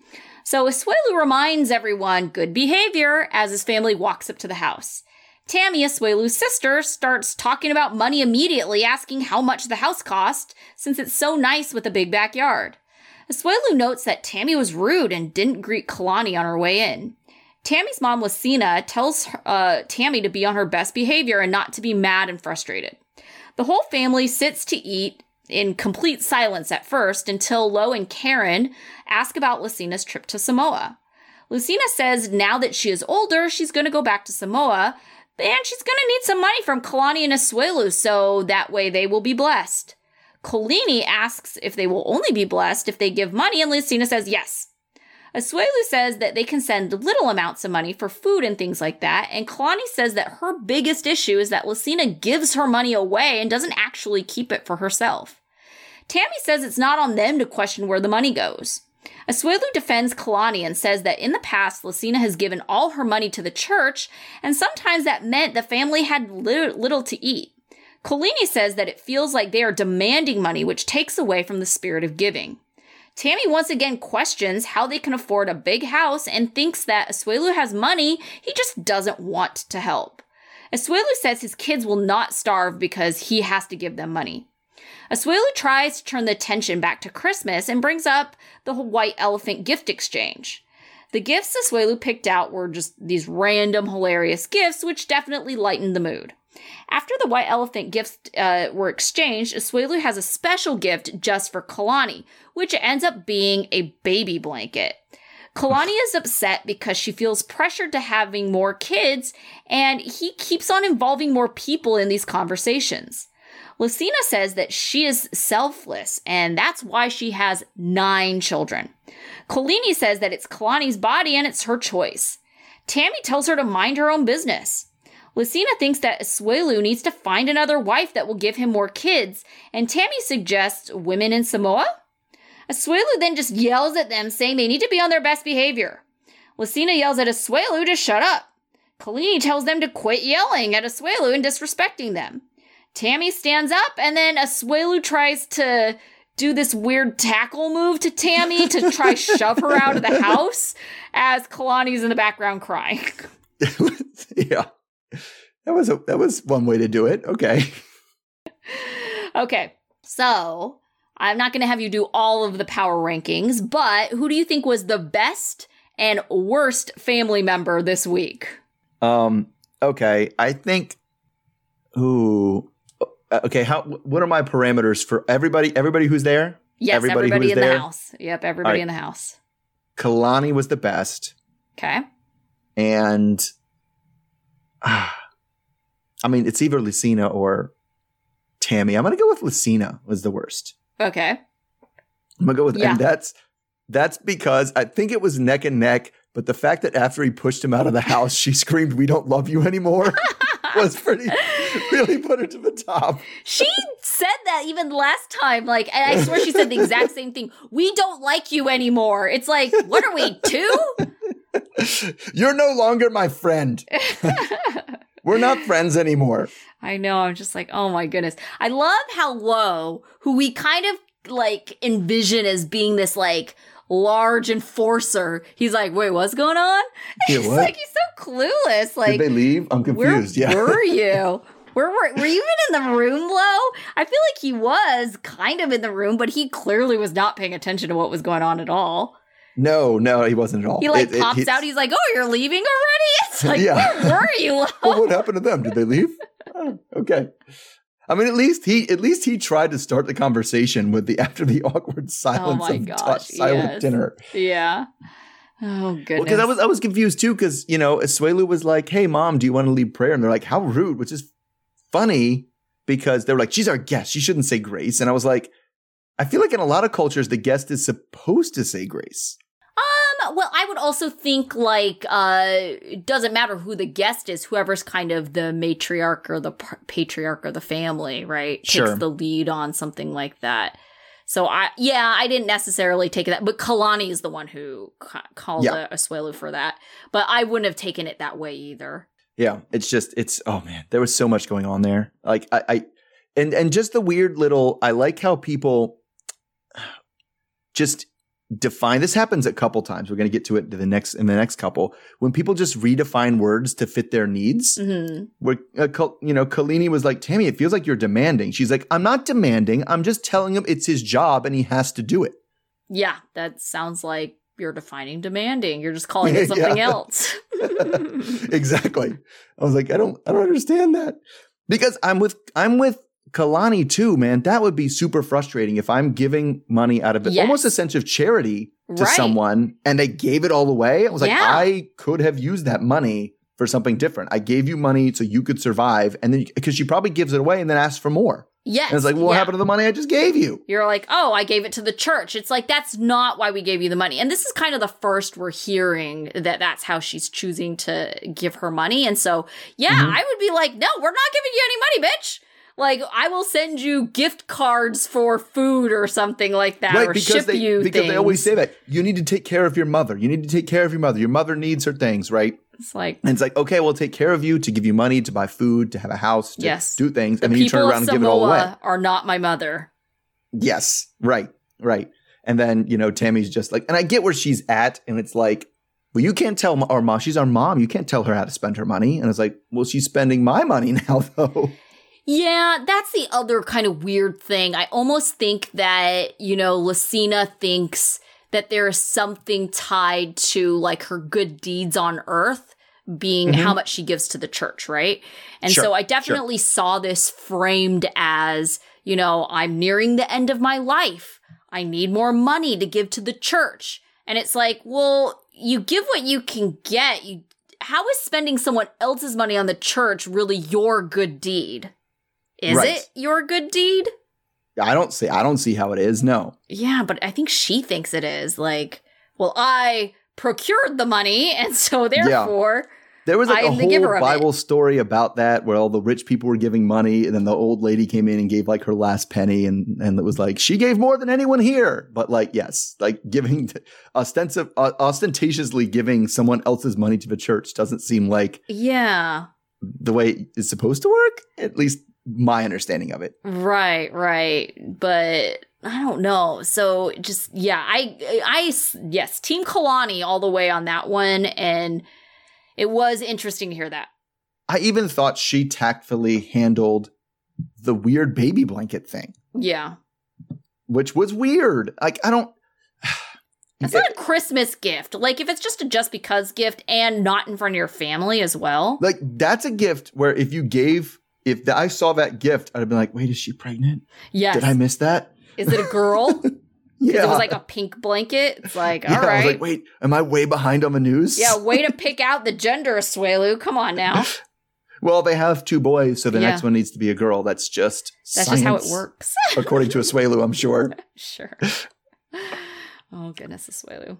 So Asuelu reminds everyone good behavior as his family walks up to the house. Tammy, Asuelu's sister, starts talking about money immediately, asking how much the house cost, since it's so nice with a big backyard. Asuelu notes that Tammy was rude and didn't greet Kalani on her way in. Tammy's mom, Lucina, tells uh, Tammy to be on her best behavior and not to be mad and frustrated. The whole family sits to eat in complete silence at first until Lo and Karen ask about Lucina's trip to Samoa. Lucina says now that she is older, she's going to go back to Samoa, and she's going to need some money from Kalani and Asuelu, so that way they will be blessed. Kalani asks if they will only be blessed if they give money, and Lucina says yes. Asuelu says that they can send little amounts of money for food and things like that, and Kalani says that her biggest issue is that Lucina gives her money away and doesn't actually keep it for herself. Tammy says it's not on them to question where the money goes. Asuelu defends Kalani and says that in the past, Lucina has given all her money to the church, and sometimes that meant the family had little, to eat. Kalani says that it feels like they are demanding money, which takes away from the spirit of giving. Tammy once again questions how they can afford a big house and thinks that Asuelu has money, he just doesn't want to help. Asuelu says his kids will not starve because he has to give them money. Asuelu tries to turn the attention back to Christmas and brings up the white elephant gift exchange. The gifts Asuelu picked out were just these random hilarious gifts, which definitely lightened the mood. After the white elephant gifts uh, were exchanged, Asuelu has a special gift just for Kalani, which ends up being a baby blanket. Kalani is upset because she feels pressured to having more kids, and he keeps on involving more people in these conversations. Lucina says that she is selfless, and that's why she has nine children. Kalani says that it's Kalani's body and it's her choice. Tammy tells her to mind her own business. Lucina thinks that Asuelu needs to find another wife that will give him more kids, and Tammy suggests women in Samoa? Asuelu then just yells at them, saying they need to be on their best behavior. Lucina yells at Asuelu to shut up. Kalani tells them to quit yelling at Asuelu and disrespecting them. Tammy stands up, and then Asuelu tries to do this weird tackle move to Tammy to try shove her out of the house as Kalani's in the background crying. yeah. That was a, that was one way to do it. Okay. okay. So, I'm not going to have you do all of the power rankings, but who do you think was the best and worst family member this week? Um okay, I think who okay, how what are my parameters for everybody everybody who's there? Yes, everybody, everybody in there? the house. Yep, everybody right. in the house. Kalani was the best. Okay. And I mean, it's either Lucina or Tammy. I'm gonna go with Lucina was the worst. Okay. I'm gonna go with, yeah. and that's that's because I think it was neck and neck. But the fact that after he pushed him out of the house, she screamed, "We don't love you anymore," was pretty really put her to the top. She said that even last time, like, and I swear she said the exact same thing. We don't like you anymore. It's like, what are we two? You're no longer my friend. We're not friends anymore. I know. I'm just like, oh my goodness. I love how Lo, who we kind of like envision as being this like large enforcer, he's like, wait, what's going on? Yeah, he's what? like, he's so clueless. Like, did they leave? I'm confused. Where yeah. were you? Where were, were you even in the room, Lo? I feel like he was kind of in the room, but he clearly was not paying attention to what was going on at all. No, no, he wasn't at all. He like it, pops it, out. He's like, "Oh, you're leaving already?" It's like, yeah. where were you? well, what happened to them? Did they leave? oh, okay. I mean, at least he at least he tried to start the conversation with the after the awkward silence oh of gosh, t- silent yes. dinner. Yeah. Oh goodness. Because well, I was I was confused too because you know Asuelu was like, "Hey mom, do you want to lead prayer?" And they're like, "How rude," which is funny because they were like, "She's our guest. She shouldn't say grace." And I was like, I feel like in a lot of cultures the guest is supposed to say grace. Well, I would also think like uh it doesn't matter who the guest is, whoever's kind of the matriarch or the patriarch or the family, right? Sure. Takes the lead on something like that. So I yeah, I didn't necessarily take that, but Kalani is the one who ca- called yeah. a, Asuelu for that. But I wouldn't have taken it that way either. Yeah, it's just it's oh man, there was so much going on there. Like I, I and and just the weird little I like how people just define this happens a couple times. We're going to get to it to the next in the next couple when people just redefine words to fit their needs. hmm Where uh, you know, Kalani was like, "Tammy, it feels like you're demanding." She's like, "I'm not demanding. I'm just telling him it's his job and he has to do it." Yeah, that sounds like you're defining demanding. You're just calling it something else. exactly. I was like, I don't, I don't understand that because I'm with, I'm with Kalani too, man. That would be super frustrating if I'm giving money out of it, Yes. almost a sense of charity to Right. someone, and they gave it all away. I was like, Yeah. I could have used that money for something different. I gave you money so you could survive, and then because she probably gives it away and then asks for more. yes. And it's like, well, what happened to the money I just gave you? You're like, oh, I gave it to the church. It's like, that's not why we gave you the money. And this is kind of the first we're hearing that that's how she's choosing to give her money. And so, yeah, Mhm. I would be like, no, we're not giving you any money, bitch. Like, I will send you gift cards for food or something like that, right or ship they you because things. they always say that you need to take care of your mother. You need to take care of your mother. Your mother needs her things, right? It's like, And it's like, okay, we'll take care of you to give you money to buy food, to have a house, to Yes. do things, the and then you turn around and give it all away. Are not my mother. Yes, right, right. And then you know, Tammy's just like, and I get where she's at, and it's like, well, you can't tell our mom. She's our mom. You can't tell her how to spend her money. And it's like, well, she's spending my money now, though. Yeah, that's the other kind of weird thing. I almost think that, you know, Lucina thinks that there is something tied to like her good deeds on earth being Mhm. how much she gives to the church, right? And Sure, so I definitely saw this framed as, you know, I'm nearing the end of my life. I need more money to give to the church. And it's like, well, you give what you can get. You how is spending someone else's money on the church really your good deed? Is Right. it your good deed? I don't see. I don't see how it is. No. Yeah, but I think she thinks it is. Like, well, I procured the money, and so therefore, There was like I a whole Bible story about that where all the rich people were giving money and then the old lady came in and gave like her last penny and and it was like she gave more than anyone here. But like yes, like giving ostensive uh, ostentatiously giving someone else's money to the church doesn't seem like yeah, the way it's supposed to work. At least my understanding of it. right, right. But I don't know. So just yeah, I, I, yes, Team Kalani all the way on that one, and it was interesting to hear that. I even thought she tactfully handled the weird baby blanket thing, Yeah, which was weird. Like I don't. it's not a Christmas gift. Like if it's just a just because gift and not in front of your family as well. like that's a gift where if you gave if I saw that gift, I'd have been like, wait, is she pregnant? Yes, Did I miss that? is it a girl? Because Yeah. it was like a pink blanket. It's like, yeah, all I was right. like, wait, am I way behind on the news? yeah, way to pick out the gender, Swelu. Come on now. Well, they have two boys, so the Yeah. next one needs to be a girl. That's just That's just how it works. according to Asuelu, I'm sure. sure. Oh goodness, Swelu.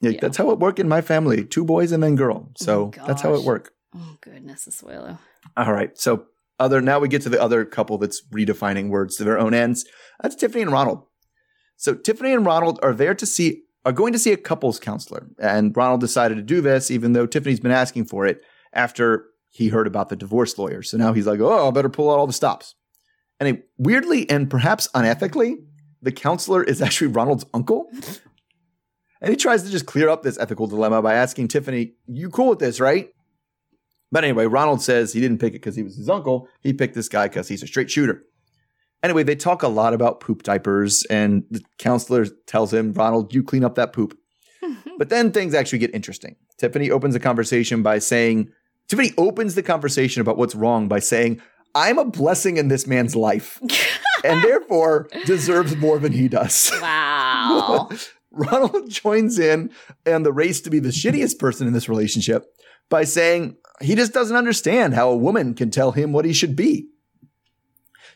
Yeah, Yeah. That's how it worked in my family. Two boys and then girl. So Oh, that's how it worked. Oh goodness, Swelu. All right. So other now we get to the other couple that's redefining words to their own ends. That's Tiffany and Ronald. So Tiffany and Ronald are there to see are going to see a couples counselor. And Ronald decided to do this even though Tiffany's been asking for it after he heard about the divorce lawyer. So now he's like, "Oh, I better pull out all the stops." And weirdly and perhaps unethically, the counselor is actually Ronald's uncle. And he tries to just clear up this ethical dilemma by asking Tiffany, "You cool with this, right?" But anyway, Ronald says he didn't pick it because he was his uncle. He picked this guy because he's a straight shooter. Anyway, they talk a lot about poop diapers, and the counselor tells him, Ronald, you clean up that poop. But then things actually get interesting. Tiffany opens the conversation by saying, Tiffany opens the conversation about what's wrong by saying, I'm a blessing in this man's life and therefore deserves more than he does. wow. Ronald joins in on the race to be the shittiest person in this relationship by saying he just doesn't understand how a woman can tell him what he should be.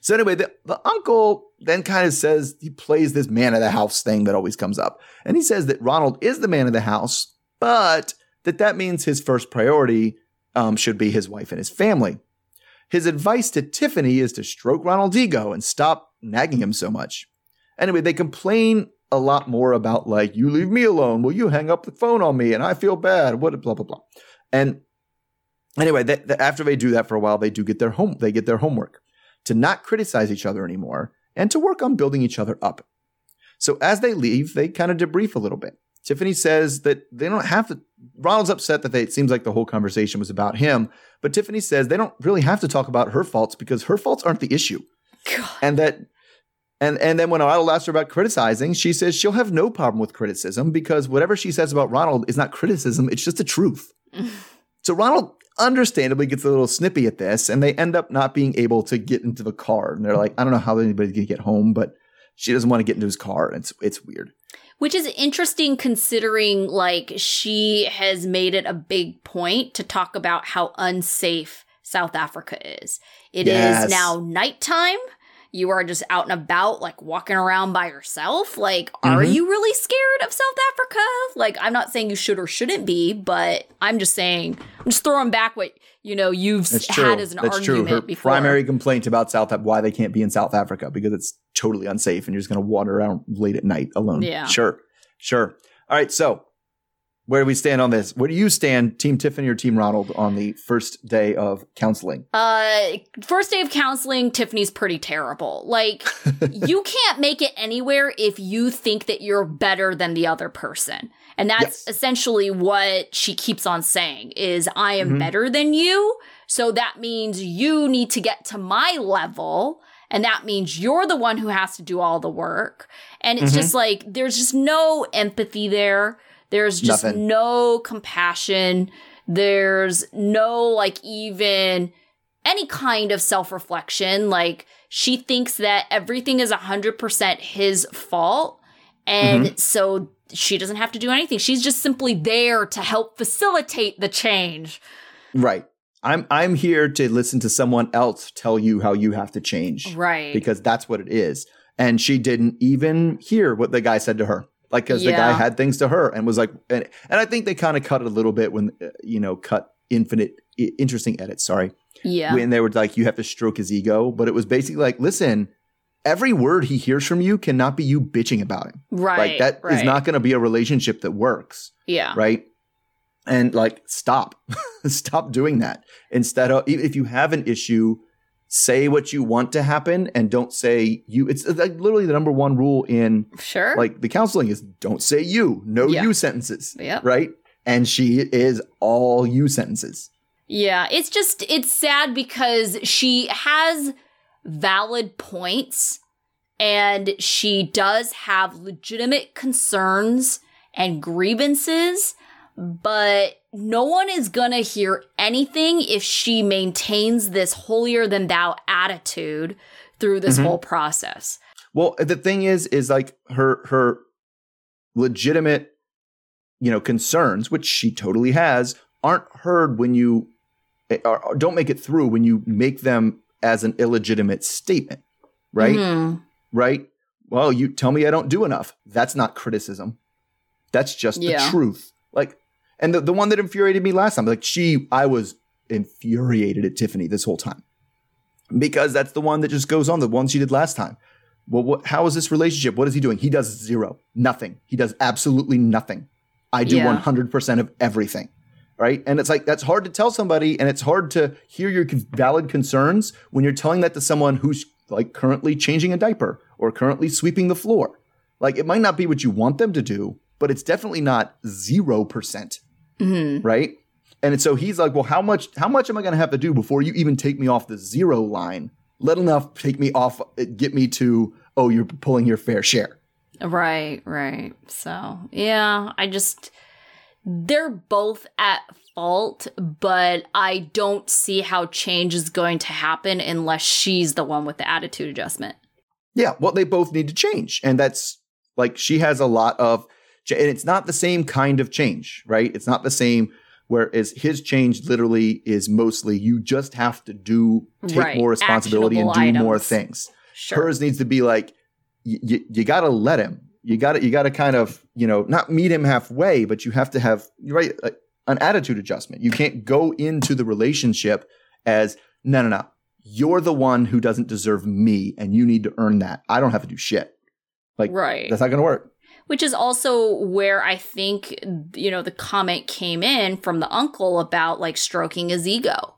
So anyway, the, the uncle then kind of says he plays this man of the house thing that always comes up. And he says that Ronald is the man of the house, but that that means his first priority um, should be his wife and his family. His advice to Tiffany is to stroke Ronald's ego and stop nagging him so much. Anyway, they complain a lot more about like, you leave me alone. Will you hang up the phone on me? And I feel bad. What blah blah blah. And anyway, th- th- after they do that for a while, they do get their home. They get their homework to not criticize each other anymore and to work on building each other up. So as they leave, they kind of debrief a little bit. Tiffany says that they don't have to. Ronald's upset that they, it seems like the whole conversation was about him, but Tiffany says they don't really have to talk about her faults because her faults aren't the issue, God. and that. And, and then when Ronald asks her about criticizing, she says she'll have no problem with criticism because whatever she says about Ronald is not criticism, it's just the truth. so Ronald understandably gets a little snippy at this, and they end up not being able to get into the car. And they're like, I don't know how anybody's gonna get home, but she doesn't want to get into his car. And it's it's weird. Which is interesting considering like she has made it a big point to talk about how unsafe South Africa is. It is Yes. now nighttime. You are just out and about, like walking around by yourself. Like, are Mhm. you really scared of South Africa? Like, I'm not saying you should or shouldn't be, but I'm just saying, I'm just throwing back what you know you've That's s- true. had as an That's argument true. Her before. primary complaint about South Africa, why they can't be in South Africa because it's totally unsafe and you're just going to wander around late at night alone. Yeah. Sure. Sure. All right. So where do we stand on this? Where do you stand, Team Tiffany or Team Ronald, on the first day of counseling? Uh, first day of counseling, Tiffany's pretty terrible. Like, you can't make it anywhere if you think that you're better than the other person. And that's Yes. essentially what she keeps on saying is I am Mhm. better than you. So that means you need to get to my level. And that means you're the one who has to do all the work. And it's Mhm. just like, there's just no empathy there. There's just Nothing. no compassion. There's no, like, even any kind of self reflection. Like, she thinks that everything is 100% his fault. And mm-hmm. so she doesn't have to do anything. She's just simply there to help facilitate the change. Right. I'm I'm here to listen to someone else tell you how you have to change. Right. because that's what it is. And she didn't even hear what the guy said to her. Like, because the guy had things to her and was like, and, and I think they kind of cut it a little bit when, uh, you know, cut infinite, i- interesting edits, sorry. yeah. When they were like, you have to stroke his ego. But it was basically like, listen, every word he hears from you cannot be you bitching about him. right. like, that is right. not going to be a relationship that works Yeah. right? And like, stop, stop doing that. Instead of, if you have an issue, say what you want to happen and don't say you. It's like literally the number one rule in Sure. like the counseling is don't say you, no Yeah. you sentences, Yep. right? And she is all you sentences. Yeah, it's just it's sad because she has valid points and she does have legitimate concerns and grievances, but no one is going to hear anything if she maintains this holier than thou attitude through this Mhm. whole process. Well, the thing is, is like her her legitimate, you know, concerns, which she totally has, aren't heard when you or, or don't make it through when you make them as an illegitimate statement, right? Mhm. Right? Well, you tell me I don't do enough. That's not criticism. That's just Yeah. the truth. Like, and the, the one that infuriated me last time, like she, I was infuriated at Tiffany this whole time because that's the one that just goes on, the one she did last time. Well, what, how is this relationship? What is he doing? He does zero, nothing. He does absolutely nothing. I do Yeah. 100% of everything. Right. And it's like, that's hard to tell somebody. And it's hard to hear your valid concerns when you're telling that to someone who's like currently changing a diaper or currently sweeping the floor. Like, it might not be what you want them to do, but it's definitely not 0%. Mhm. Right. And so he's like, well, how much, how much am I going to have to do before you even take me off the zero line? Let enough take me off, get me to, oh, you're pulling your fair share. Right, right. So, yeah, I just they're both at fault, but I don't see how change is going to happen unless she's the one with the attitude adjustment. Yeah, well, they both need to change, and that's like she has a lot of, and it's not the same kind of change, right? It's not the same. Whereas his change literally is mostly you just have to do take Right, more responsibility and do actionable more things. Sure. Hers needs to be like y- y- you got to let him. You got to you got to kind of you know not meet him halfway, but you have to have right an attitude adjustment. You can't go into the relationship as no no no. You're the one who doesn't deserve me, and you need to earn that. I don't have to do shit. Like right. that's not going to work. Which is also where I think, you know, the comment came in from the uncle about like stroking his ego.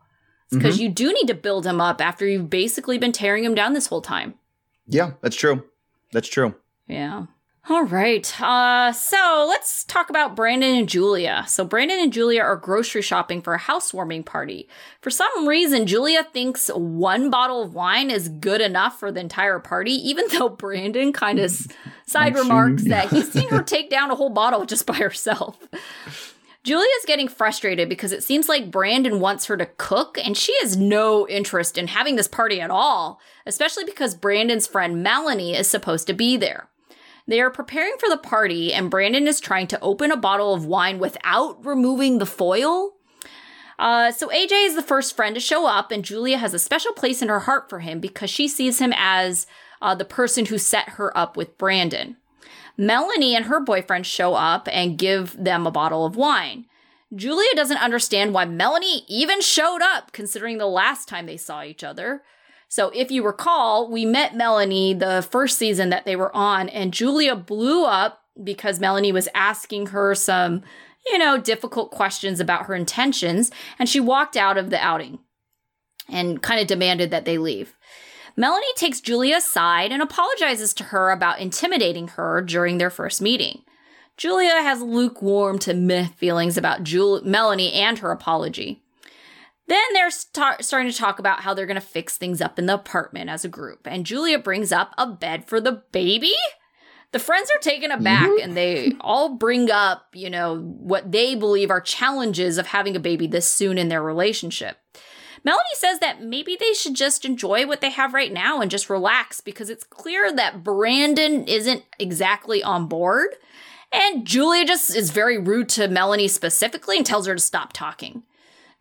Because mm-hmm. you do need to build him up after you've basically been tearing him down this whole time. Yeah, that's true. That's true. Yeah. All right. Uh, so let's talk about Brandon and Julia. So Brandon and Julia are grocery shopping for a housewarming party. For some reason, Julia thinks one bottle of wine is good enough for the entire party, even though Brandon kind of side remarks that he's seen her take down a whole bottle just by herself. Julia's getting frustrated because it seems like Brandon wants her to cook and she has no interest in having this party at all, especially because Brandon's friend Melanie is supposed to be there. They are preparing for the party, and Brandon is trying to open a bottle of wine without removing the foil. Uh, so AJ is the first friend to show up, and Julia has a special place in her heart for him because she sees him as uh, the person who set her up with Brandon. Melanie and her boyfriend show up and give them a bottle of wine. Julia doesn't understand why Melanie even showed up, considering the last time they saw each other. So if you recall, we met Melanie the first season that they were on, and Julia blew up because Melanie was asking her some, you know, difficult questions about her intentions, and she walked out of the outing and kind of demanded that they leave. Melanie takes Julia aside and apologizes to her about intimidating her during their first meeting. Julia has lukewarm to meh feelings about Jul- Melanie and her apology. Then they're start- starting to talk about how they're going to fix things up in the apartment as a group. And Julia brings up a bed for the baby. The friends are taken aback mm-hmm. and they all bring up, you know, what they believe are challenges of having a baby this soon in their relationship. Melanie says that maybe they should just enjoy what they have right now and just relax because it's clear that Brandon isn't exactly on board. And Julia just is very rude to Melanie specifically and tells her to stop talking.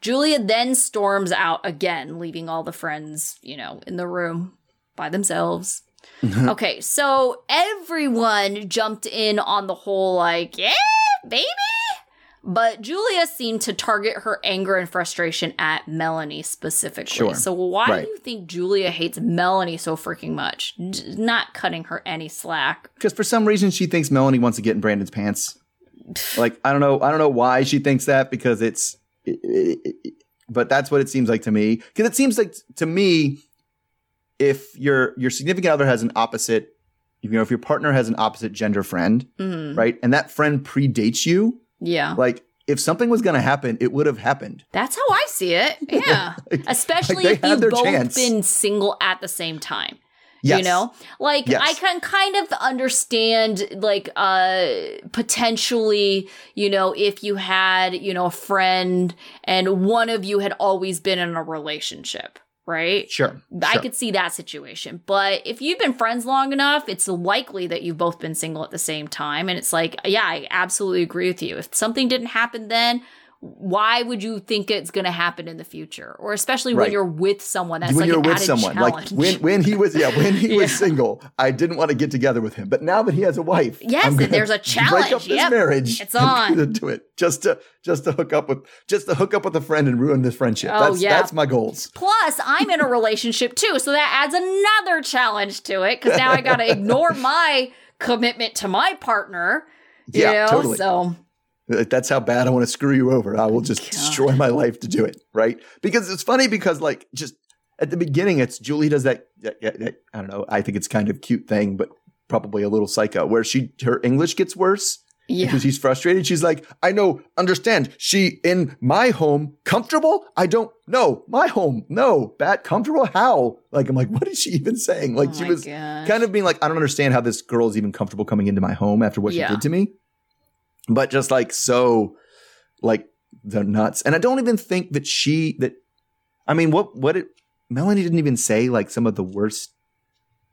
Julia then storms out again, leaving all the friends, you know, in the room by themselves. okay, so everyone jumped in on the whole, like, yeah, baby. But Julia seemed to target her anger and frustration at Melanie specifically. Sure. So why right. do you think Julia hates Melanie so freaking much? not cutting her any slack. Because for some reason she thinks Melanie wants to get in Brandon's pants. like I don't know, I don't know why she thinks that because it's but that's what it seems like to me. Because it seems like to me, if your your significant other has an opposite, you know, if your partner has an opposite gender friend, mm-hmm. right, and that friend predates you, yeah, like if something was going to happen, it would have happened. That's how I see it. Yeah, like, especially like if you've both chance. been single at the same time. Yes. You know? Like yes. I can kind of understand like uh potentially, you know, if you had, you know, a friend and one of you had always been in a relationship right? Sure. I sure. could see that situation. But if you've been friends long enough, it's likely that you've both been single at the same time. And it's like, yeah, I absolutely agree with you. If something didn't happen then, why would you think it's going to happen in the future or especially right. when you're with someone that's when like you're with someone challenge. like when when he was yeah when he yeah. was single i didn't want to get together with him but now that he has a wife yes there's a challenge break up yep. marriage it's on do it just to just to hook up with just to hook up with a friend and ruin this friendship oh, that's yeah. that's my goals plus i'm in a relationship too so that adds another challenge to it because now i gotta ignore my commitment to my partner yeah know? totally so that's how bad I want to screw you over. I will just God. destroy my life to do it, right? Because it's funny because like just at the beginning, it's Julie does that. I don't know. I think it's kind of cute thing, but probably a little psycho where she her English gets worse. Yeah. Because he's frustrated. She's like, I know, understand. She in my home, comfortable? I don't know. My home, no. Bad, comfortable? How? Like, I'm like, what is she even saying? Like, oh she was gosh. kind of being like, I don't understand how this girl is even comfortable coming into my home after what yeah. she did to me but just like so like the nuts. And I don't even think that she that I mean what what it Melanie didn't even say like some of the worst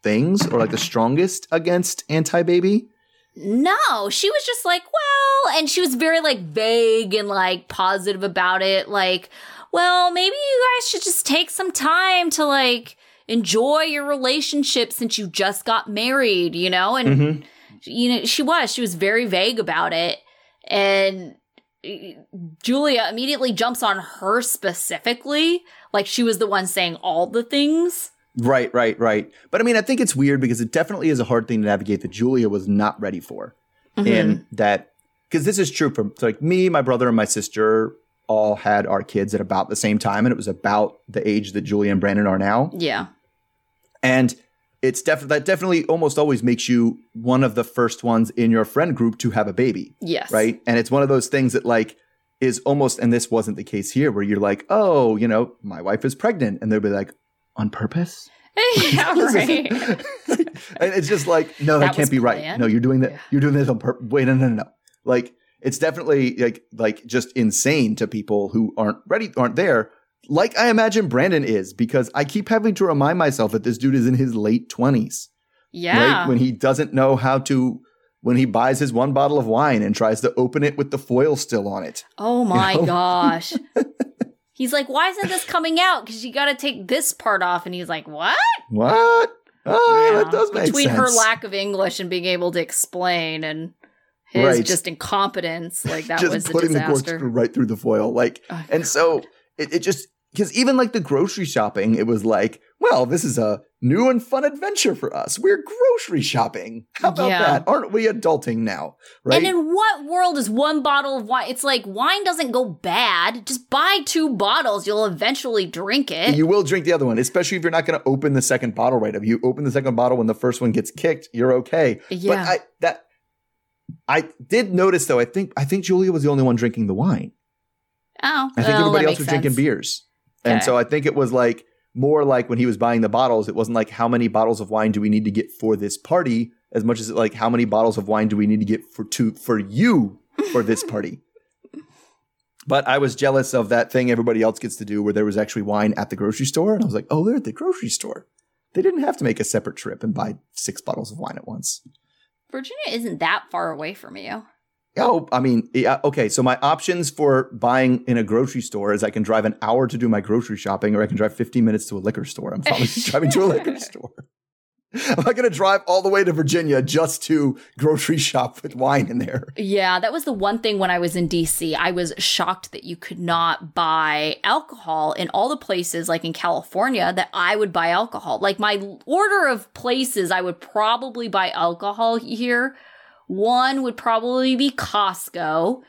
things or like the strongest against anti baby. No, she was just like, well, and she was very like vague and like positive about it. Like, well, maybe you guys should just take some time to like enjoy your relationship since you just got married, you know? And mm-hmm you know, she was. She was very vague about it. And Julia immediately jumps on her specifically, like she was the one saying all the things. Right, right, right. But I mean, I think it's weird because it definitely is a hard thing to navigate that Julia was not ready for. Mm-hmm. And that, because this is true for like me, my brother, and my sister all had our kids at about the same time. And it was about the age that Julia and Brandon are now. Yeah. And it's definitely that definitely almost always makes you one of the first ones in your friend group to have a baby, Yes. right? And it's one of those things that like is almost, and this wasn't the case here, where you're like, oh, you know, my wife is pregnant, and they'll be like, on purpose. yeah, right. and it's just like, no, that, That can't be right. No, you're doing that. Yeah. You're doing this on purpose. Wait, no, no, no, no. Like, it's definitely like, like just insane to people who aren't ready, aren't there. Like I imagine Brandon is, because I keep having to remind myself that this dude is in his late twenties, Yeah. right? When he doesn't know how to, when he buys his one bottle of wine and tries to open it with the foil still on it. oh my know? gosh. He's like, why isn't this coming out? Because you got to take this part off. And he's like, what? What? Oh, Yeah. that does make Between sense. her lack of English and being able to explain and his Right. just incompetence, like that just was a putting the corkscrew right through the foil, like. Oh, And so it, it just because even like the grocery shopping, it was like, well, this is a new and fun adventure for us. We're grocery shopping. How about Yeah. that? Aren't we adulting now? Right? And in what world is one bottle of wine? It's like wine doesn't go bad. Just buy two bottles. You'll eventually drink it. you will drink the other one, especially if you're not going to open the second bottle right. If you open the second bottle when the first one gets kicked, you're okay. yeah. But I that I did notice though. I think I think Julia was the only one drinking the wine. oh, I think oh, well, everybody that else was makes drinking sense. And so I think it was like more like when he was buying the bottles, it wasn't like how many bottles of wine do we need to get for this party as much as it like how many bottles of wine do we need to get for to for you for this party. but I was jealous of that thing everybody else gets to do where there was actually wine at the grocery store and I was like, "Oh, they're at the grocery store." They didn't have to make a separate trip and buy six bottles of wine at once. Virginia isn't that far away from you. Oh, I mean, yeah, okay. So my options for buying in a grocery store is I can drive an hour to do my grocery shopping, or I can drive 15 minutes to a liquor store. I'm probably driving to a liquor store. I'm I going to drive all the way to Virginia just to grocery shop with wine in there. Yeah, that was the one thing when I was in DC. I was shocked that you could not buy alcohol in all the places, like in California, that I would buy alcohol. Like my order of places I would probably buy alcohol here. One would probably be Costco.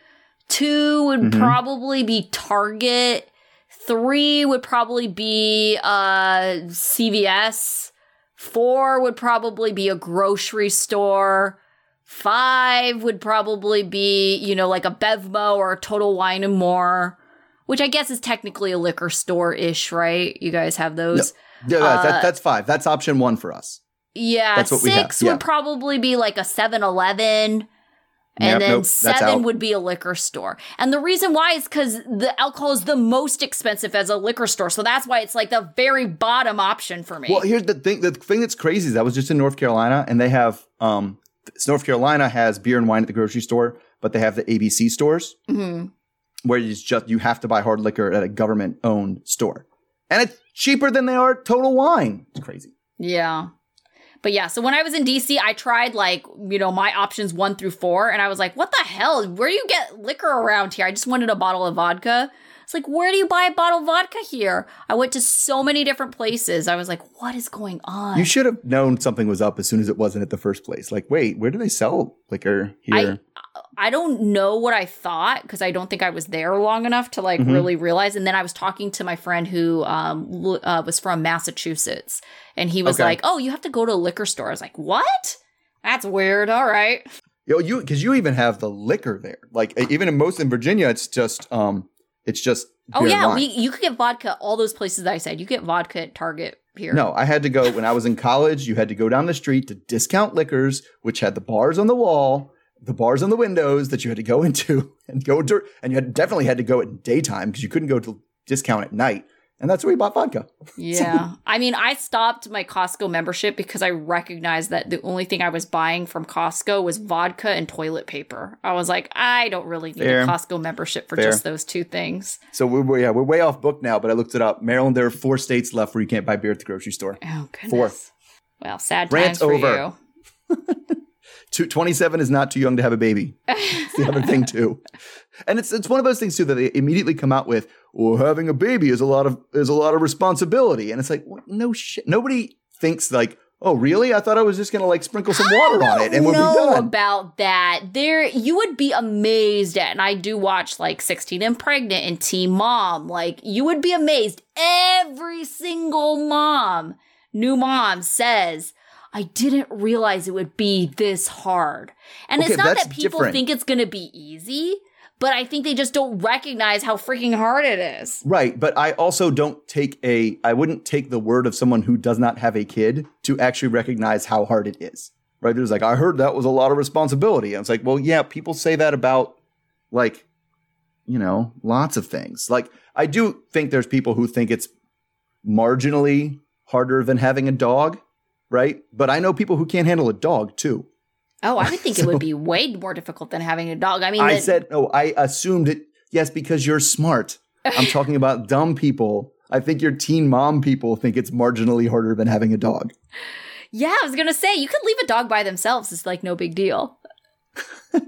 Two would Mhm. probably be Target. Three would probably be uh, CVS. Four would probably be a grocery store. Five would probably be, you know, like a Bevmo or a Total Wine and More, which I guess is technically a liquor store ish, right? You guys have those. Yeah, that, Uh, that's five. That's option one for us. Yeah, That's what six yeah. would probably be like a 7 Eleven. And Yep, then nope, seven would be a liquor store. And the reason why is because the alcohol is the most expensive as a liquor store. So that's why it's like the very bottom option for me. Well, here's the thing. The thing that's crazy is I was just in North Carolina, and they have um, North Carolina has beer and wine at the grocery store, but they have the ABC stores. Mhm. where it's just you have to buy hard liquor at a government owned store. And it's cheaper than they are Total Wine. It's crazy. Yeah. But yeah, so when I was in DC, I tried like, you know, my options one through four, and I was like, what the hell? Where do you get liquor around here? I just wanted a bottle of vodka. It's like, where do you buy a bottle of vodka here? I went to so many different places. I was like, what is going on? You should have known something was up as soon as it wasn't at the first place. Like, wait, where do they sell liquor here? I don't know what I thought because I don't think I was there long enough to like Mhm. really realize. And then I was talking to my friend who um, uh, was from Massachusetts, and he was Okay. like, "Oh, you have to go to a liquor store." I was like, "What? That's weird." All right. Yo, you because you even have the liquor there. Like even in most in Virginia, it's just um, it's just Oh yeah, wine. we you could get vodka all those places that I said. You get vodka at Target here. No, I had to go when I was in college. You had to go down the street to discount liquors, which had the bars on the wall, the bars on the windows that you had to go into and go dur- and you had definitely had to go at daytime because you couldn't go to discount at night. And that's where we bought vodka. Yeah. I mean, I stopped my Costco membership because I recognized that the only thing I was buying from Costco was vodka and toilet paper. I was like, I don't really need Fair. a Costco membership for Fair. just those two things. So we're, yeah we're way off book now, but I looked it up. Maryland, there are four states left where you can't buy beer at the grocery store. Oh, goodness. Four. Well, sad Rant times for over. 27 is not too young to have a baby. It's the other thing too. And it's it's one of those things too that they immediately come out with, well, having a baby is a lot of is a lot of responsibility. And it's like, what? no shit. Nobody thinks like, oh, really? I thought I was just gonna like sprinkle some water on it and we'll know be done. about that. There, you would be amazed at, and I do watch like 16 and Pregnant and Teen Mom. Like, you would be amazed. Every single mom, new mom says, I didn't realize it would be this hard. And Okay, it's not that people different. think it's going to be easy, but I think they just don't recognize how freaking hard it is. Right, but I also don't take a I wouldn't take the word of someone who does not have a kid to actually recognize how hard it is. Right? There's like I heard that was a lot of responsibility. And it's like, well, yeah, people say that about like you know, lots of things. Like I do think there's people who think it's marginally harder than having a dog, right? But I know people who can't handle a dog too. Oh, I would think it would be way more difficult than having a dog. I mean, I the- said, no, I assumed it. Yes, because you're smart. I'm talking about dumb people. I think your teen mom people think it's marginally harder than having a dog. yeah, I was going to say, you could leave a dog by themselves. It's like no big deal.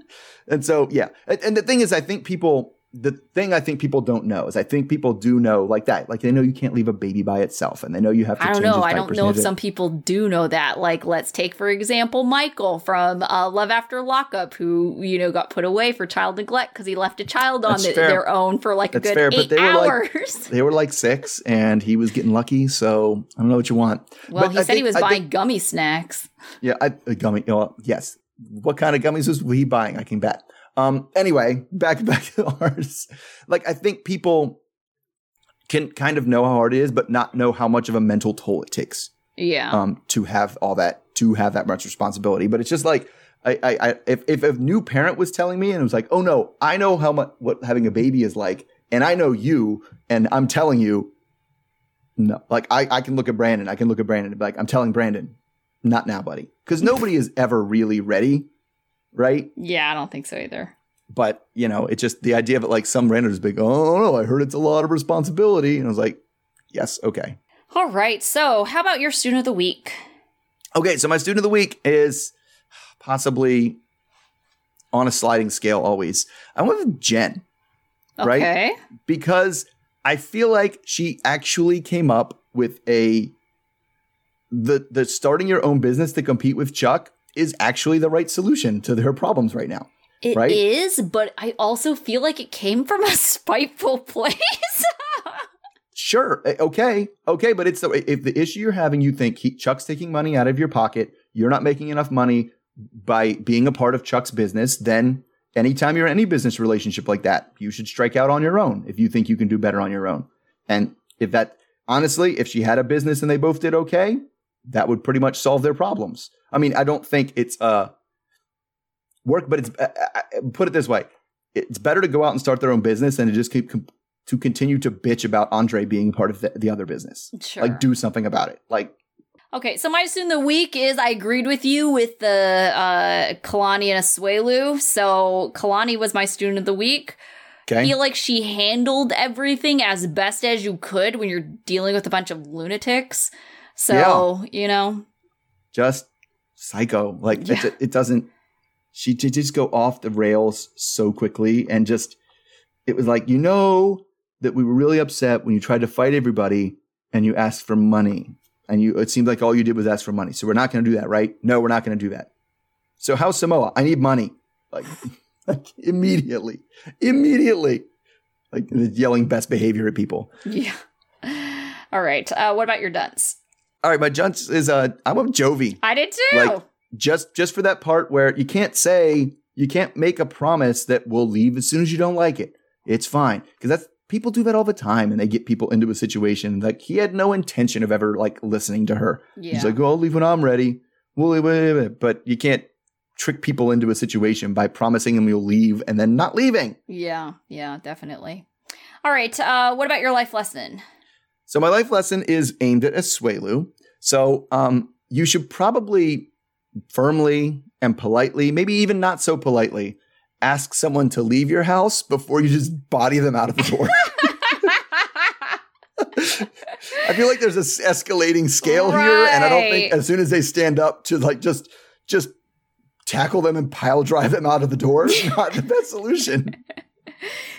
And so, yeah. And, and the thing is, I think people, the thing I think people don't know is I think people do know like that. Like they know you can't leave a baby by itself and they know you have to I don't know. I don't know if some people do know that. Like, let's take, for example, Michael from uh, Love After Lockup, who, you know, got put away for child neglect because he left a child on the, their own for like That's a good fair, but eight they were like- hours. They were like six and he was getting lucky. So I don't know what you want. well, But he I said he was I buying think- gummy snacks. Yeah, I, a gummy. Oh, yes. What kind of gummies was he buying? I can bet. Um. Anyway, back back to ours. Like I think people can kind of know how hard it is, but not know how much of a mental toll it takes Yeah. um to have all that to have that much responsibility. But it's just like I, I, I if if a new parent was telling me and it was like, oh no, I know how much what having a baby is like, and I know you, and I'm telling you, no, like I I can look at Brandon, I can look at Brandon and be like, I'm telling Brandon, not now, buddy, because nobody is ever really ready, right? yeah, I don't think so either. But you know, it's just the idea of it like some randomers big, oh no, I heard it's a lot of responsibility, and I was like, yes, okay. All right. So, how about your student of the week? Okay, so my student of the week is possibly on a sliding scale always. I went with Jen Right? Okay. because I feel like she actually came up with a the the starting your own business to compete with Chuck is actually the right solution to their problems right now. It is, Right? but I also feel like it came from a spiteful place. Sure, eh, okay, okay, but it's the if the issue you're having, you think he, Chuck's taking money out of your pocket, you're not making enough money by being a part of Chuck's business, then anytime you're in any business relationship like that, you should strike out on your own if you think you can do better on your own. And if that, honestly, if she had a business and they both did okay, that would pretty much solve their problems. I mean, I don't think it's uh work, but it's uh, uh, put it this way: it's better to go out and start their own business than to just keep to continue to bitch about Andrei being part of the, the other business. sure. Like, do something about it. Like, Okay, so my student of the week is I agreed with you with the uh, Kalani and Asuelu. So Kalani was my student of the week. I feel like she handled everything as best as you could when you're dealing with a bunch of lunatics. So, you know, just psycho. Like, Yeah. it, it doesn't. She did just go off the rails so quickly, and just it was like you know that we were really upset when you tried to fight everybody and you asked for money, and you it seemed like all you did was ask for money. So we're not going to do that, right? No, we're not going to do that. So how's Samoa? I need money, like, like immediately, immediately, like yelling best behavior at people. yeah. All right. Uh, what about your dunce? All right, my junts is uh, I went with Jovi. I did too. Like- just just for that part where you can't say you can't make a promise that we'll leave as soon as you don't like it. It's fine because that's people do that all the time and they get people into a situation like he had no intention of ever like listening to her. yeah. He's like, "Oh, I'll leave when I'm ready." We'll leave, wait, wait, wait. but you can't trick people into a situation by promising them you'll leave and then not leaving. yeah. Yeah, definitely. All right. Uh, what about your life lesson? So my life lesson is aimed at Asuelu. So um, you should probably firmly and politely, maybe even not so politely, ask someone to leave your house before you just body them out of the door. I feel like there's this escalating scale here, and I don't think as soon as they stand up to like just just tackle them and pile drive them out of the door is not the best solution.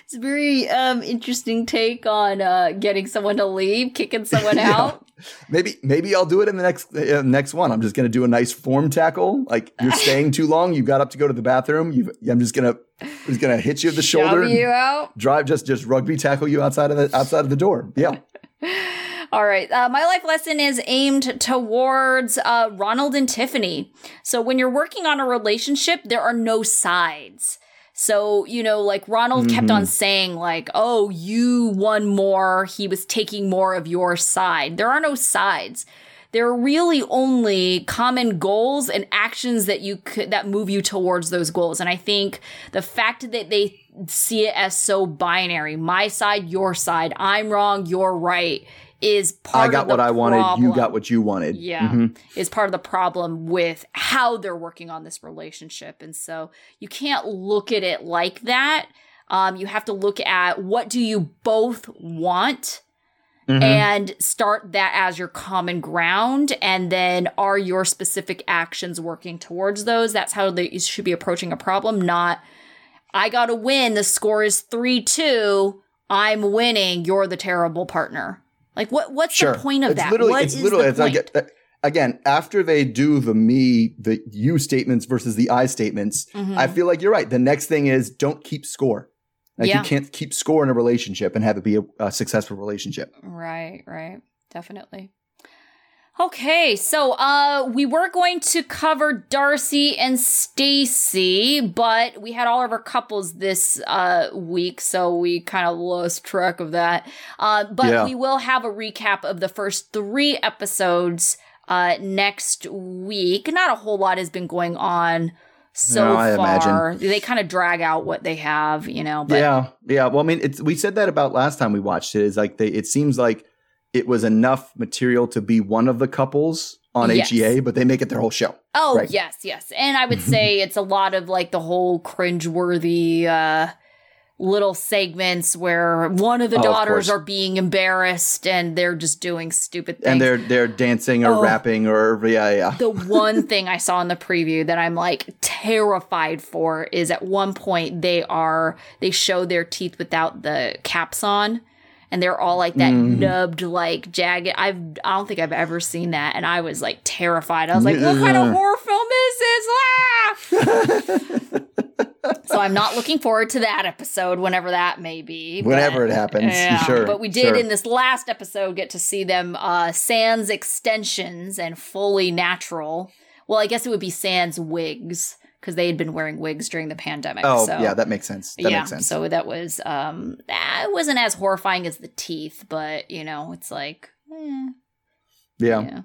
It's a very um interesting take on uh getting someone to leave, kicking someone Yeah. out. Maybe maybe I'll do it in the next uh, next one. I'm just gonna do a nice form tackle. Like you're staying too long, you got up to go to the bathroom. You, I'm just gonna I'm just gonna hit you at the shoulder, you out. drive just just rugby tackle you outside of the outside of the door. Yeah, All right. Uh, my life lesson is aimed towards uh, Ronald and Tiffany. So when you're working on a relationship, there are no sides. So, you know, like Ronald kept on mm-hmm. saying, like, oh, you won more. He was taking more of your side. There are no sides. There are really only common goals and actions that you could, that move you towards those goals. And I think the fact that they see it as so binary, my side, your side, I'm wrong, you're right, is part I got of the what I wanted. You problem. got what you wanted. Yeah, Mhm. is part of the problem with how they're working on this relationship. And so you can't look at it like that. Um, you have to look at what do you both want Mhm. and start that as your common ground. And then are your specific actions working towards those? That's how they, you should be approaching a problem, not I got to win. The score is 3 2. I'm winning. You're the terrible partner. Like, what? what's Sure. the point of it's that? Literally, What it's is literally, the it's like, point? uh, again, after they do the me, the you statements versus the I statements, Mhm. I feel like you're right. The next thing is don't keep score. Like Yeah. you can't keep score in a relationship and have it be a, a successful relationship. Right, right. Definitely. Okay, so uh we were going to cover Darcy and Stacy, but we had all of our couples this uh week, so we kind of lost track of that. Uh but Yeah. we will have a recap of the first 3 episodes uh next week. Not a whole lot has been going on so No, far. They kind of drag out what they have, you know, but yeah, yeah. Well, I mean, it's we said that about last time we watched it. Is like they, it seems like it was enough material to be one of the couples on Yes. HEA, but they make it their whole show. Oh Right. yes, yes, and I would say it's a lot of like the whole cringeworthy uh, little segments where one of the Oh, daughters course. are being embarrassed and they're just doing stupid things. And they're they're dancing or Oh. rapping or yeah, yeah. the one thing I saw in the preview that I'm like terrified for is at one point they are they show their teeth without the caps on. And they're all like that Mm. nubbed, like jagged. I've I don't think I've ever seen that, and I was like terrified. I was like, "What kind of horror film is this?" Ah! so I'm not looking forward to that episode, whenever that may be. but- Whenever it happens, sure, But we did sure. in this last episode get to see them uh, sans extensions and fully natural. Well, I guess it would be sans wigs because they had been wearing wigs during the pandemic. Oh, so. yeah, that makes sense. That yeah, makes sense. so that was um, ah, it wasn't as horrifying as the teeth, but you know, it's like, eh, yeah. yeah.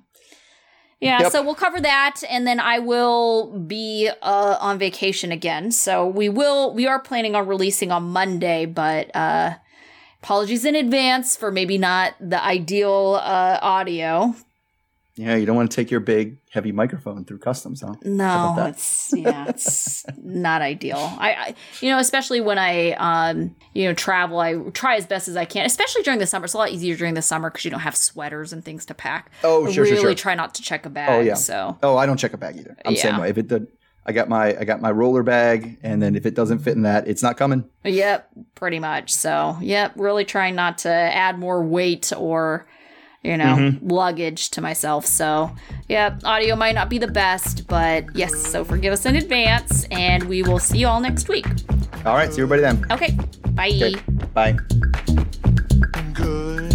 Yeah, Yep. so we'll cover that and then I will be uh, on vacation again. So we will we are planning on releasing on Monday, but uh apologies in advance for maybe not the ideal uh audio. Yeah, you don't want to take your big heavy microphone through customs, huh? No, it's yeah, it's not ideal. I, I you know, especially when I um, you know, travel, I try as best as I can, especially during the summer. It's a lot easier during the summer because you don't have sweaters and things to pack. Oh, I sure, really sure, sure. try not to check a bag. Oh, yeah. So Oh, I don't check a bag either. I'm the same way. If it did, I got my I got my roller bag, and then if it doesn't fit in that, it's not coming. Yep, pretty much. So, yep, really trying not to add more weight or, you know, mm-hmm. luggage to myself. So, yeah, audio might not be the best, but yes, so forgive us in advance, and we will see you all next week. All right, see everybody then. Okay, bye. Okay, bye. Good.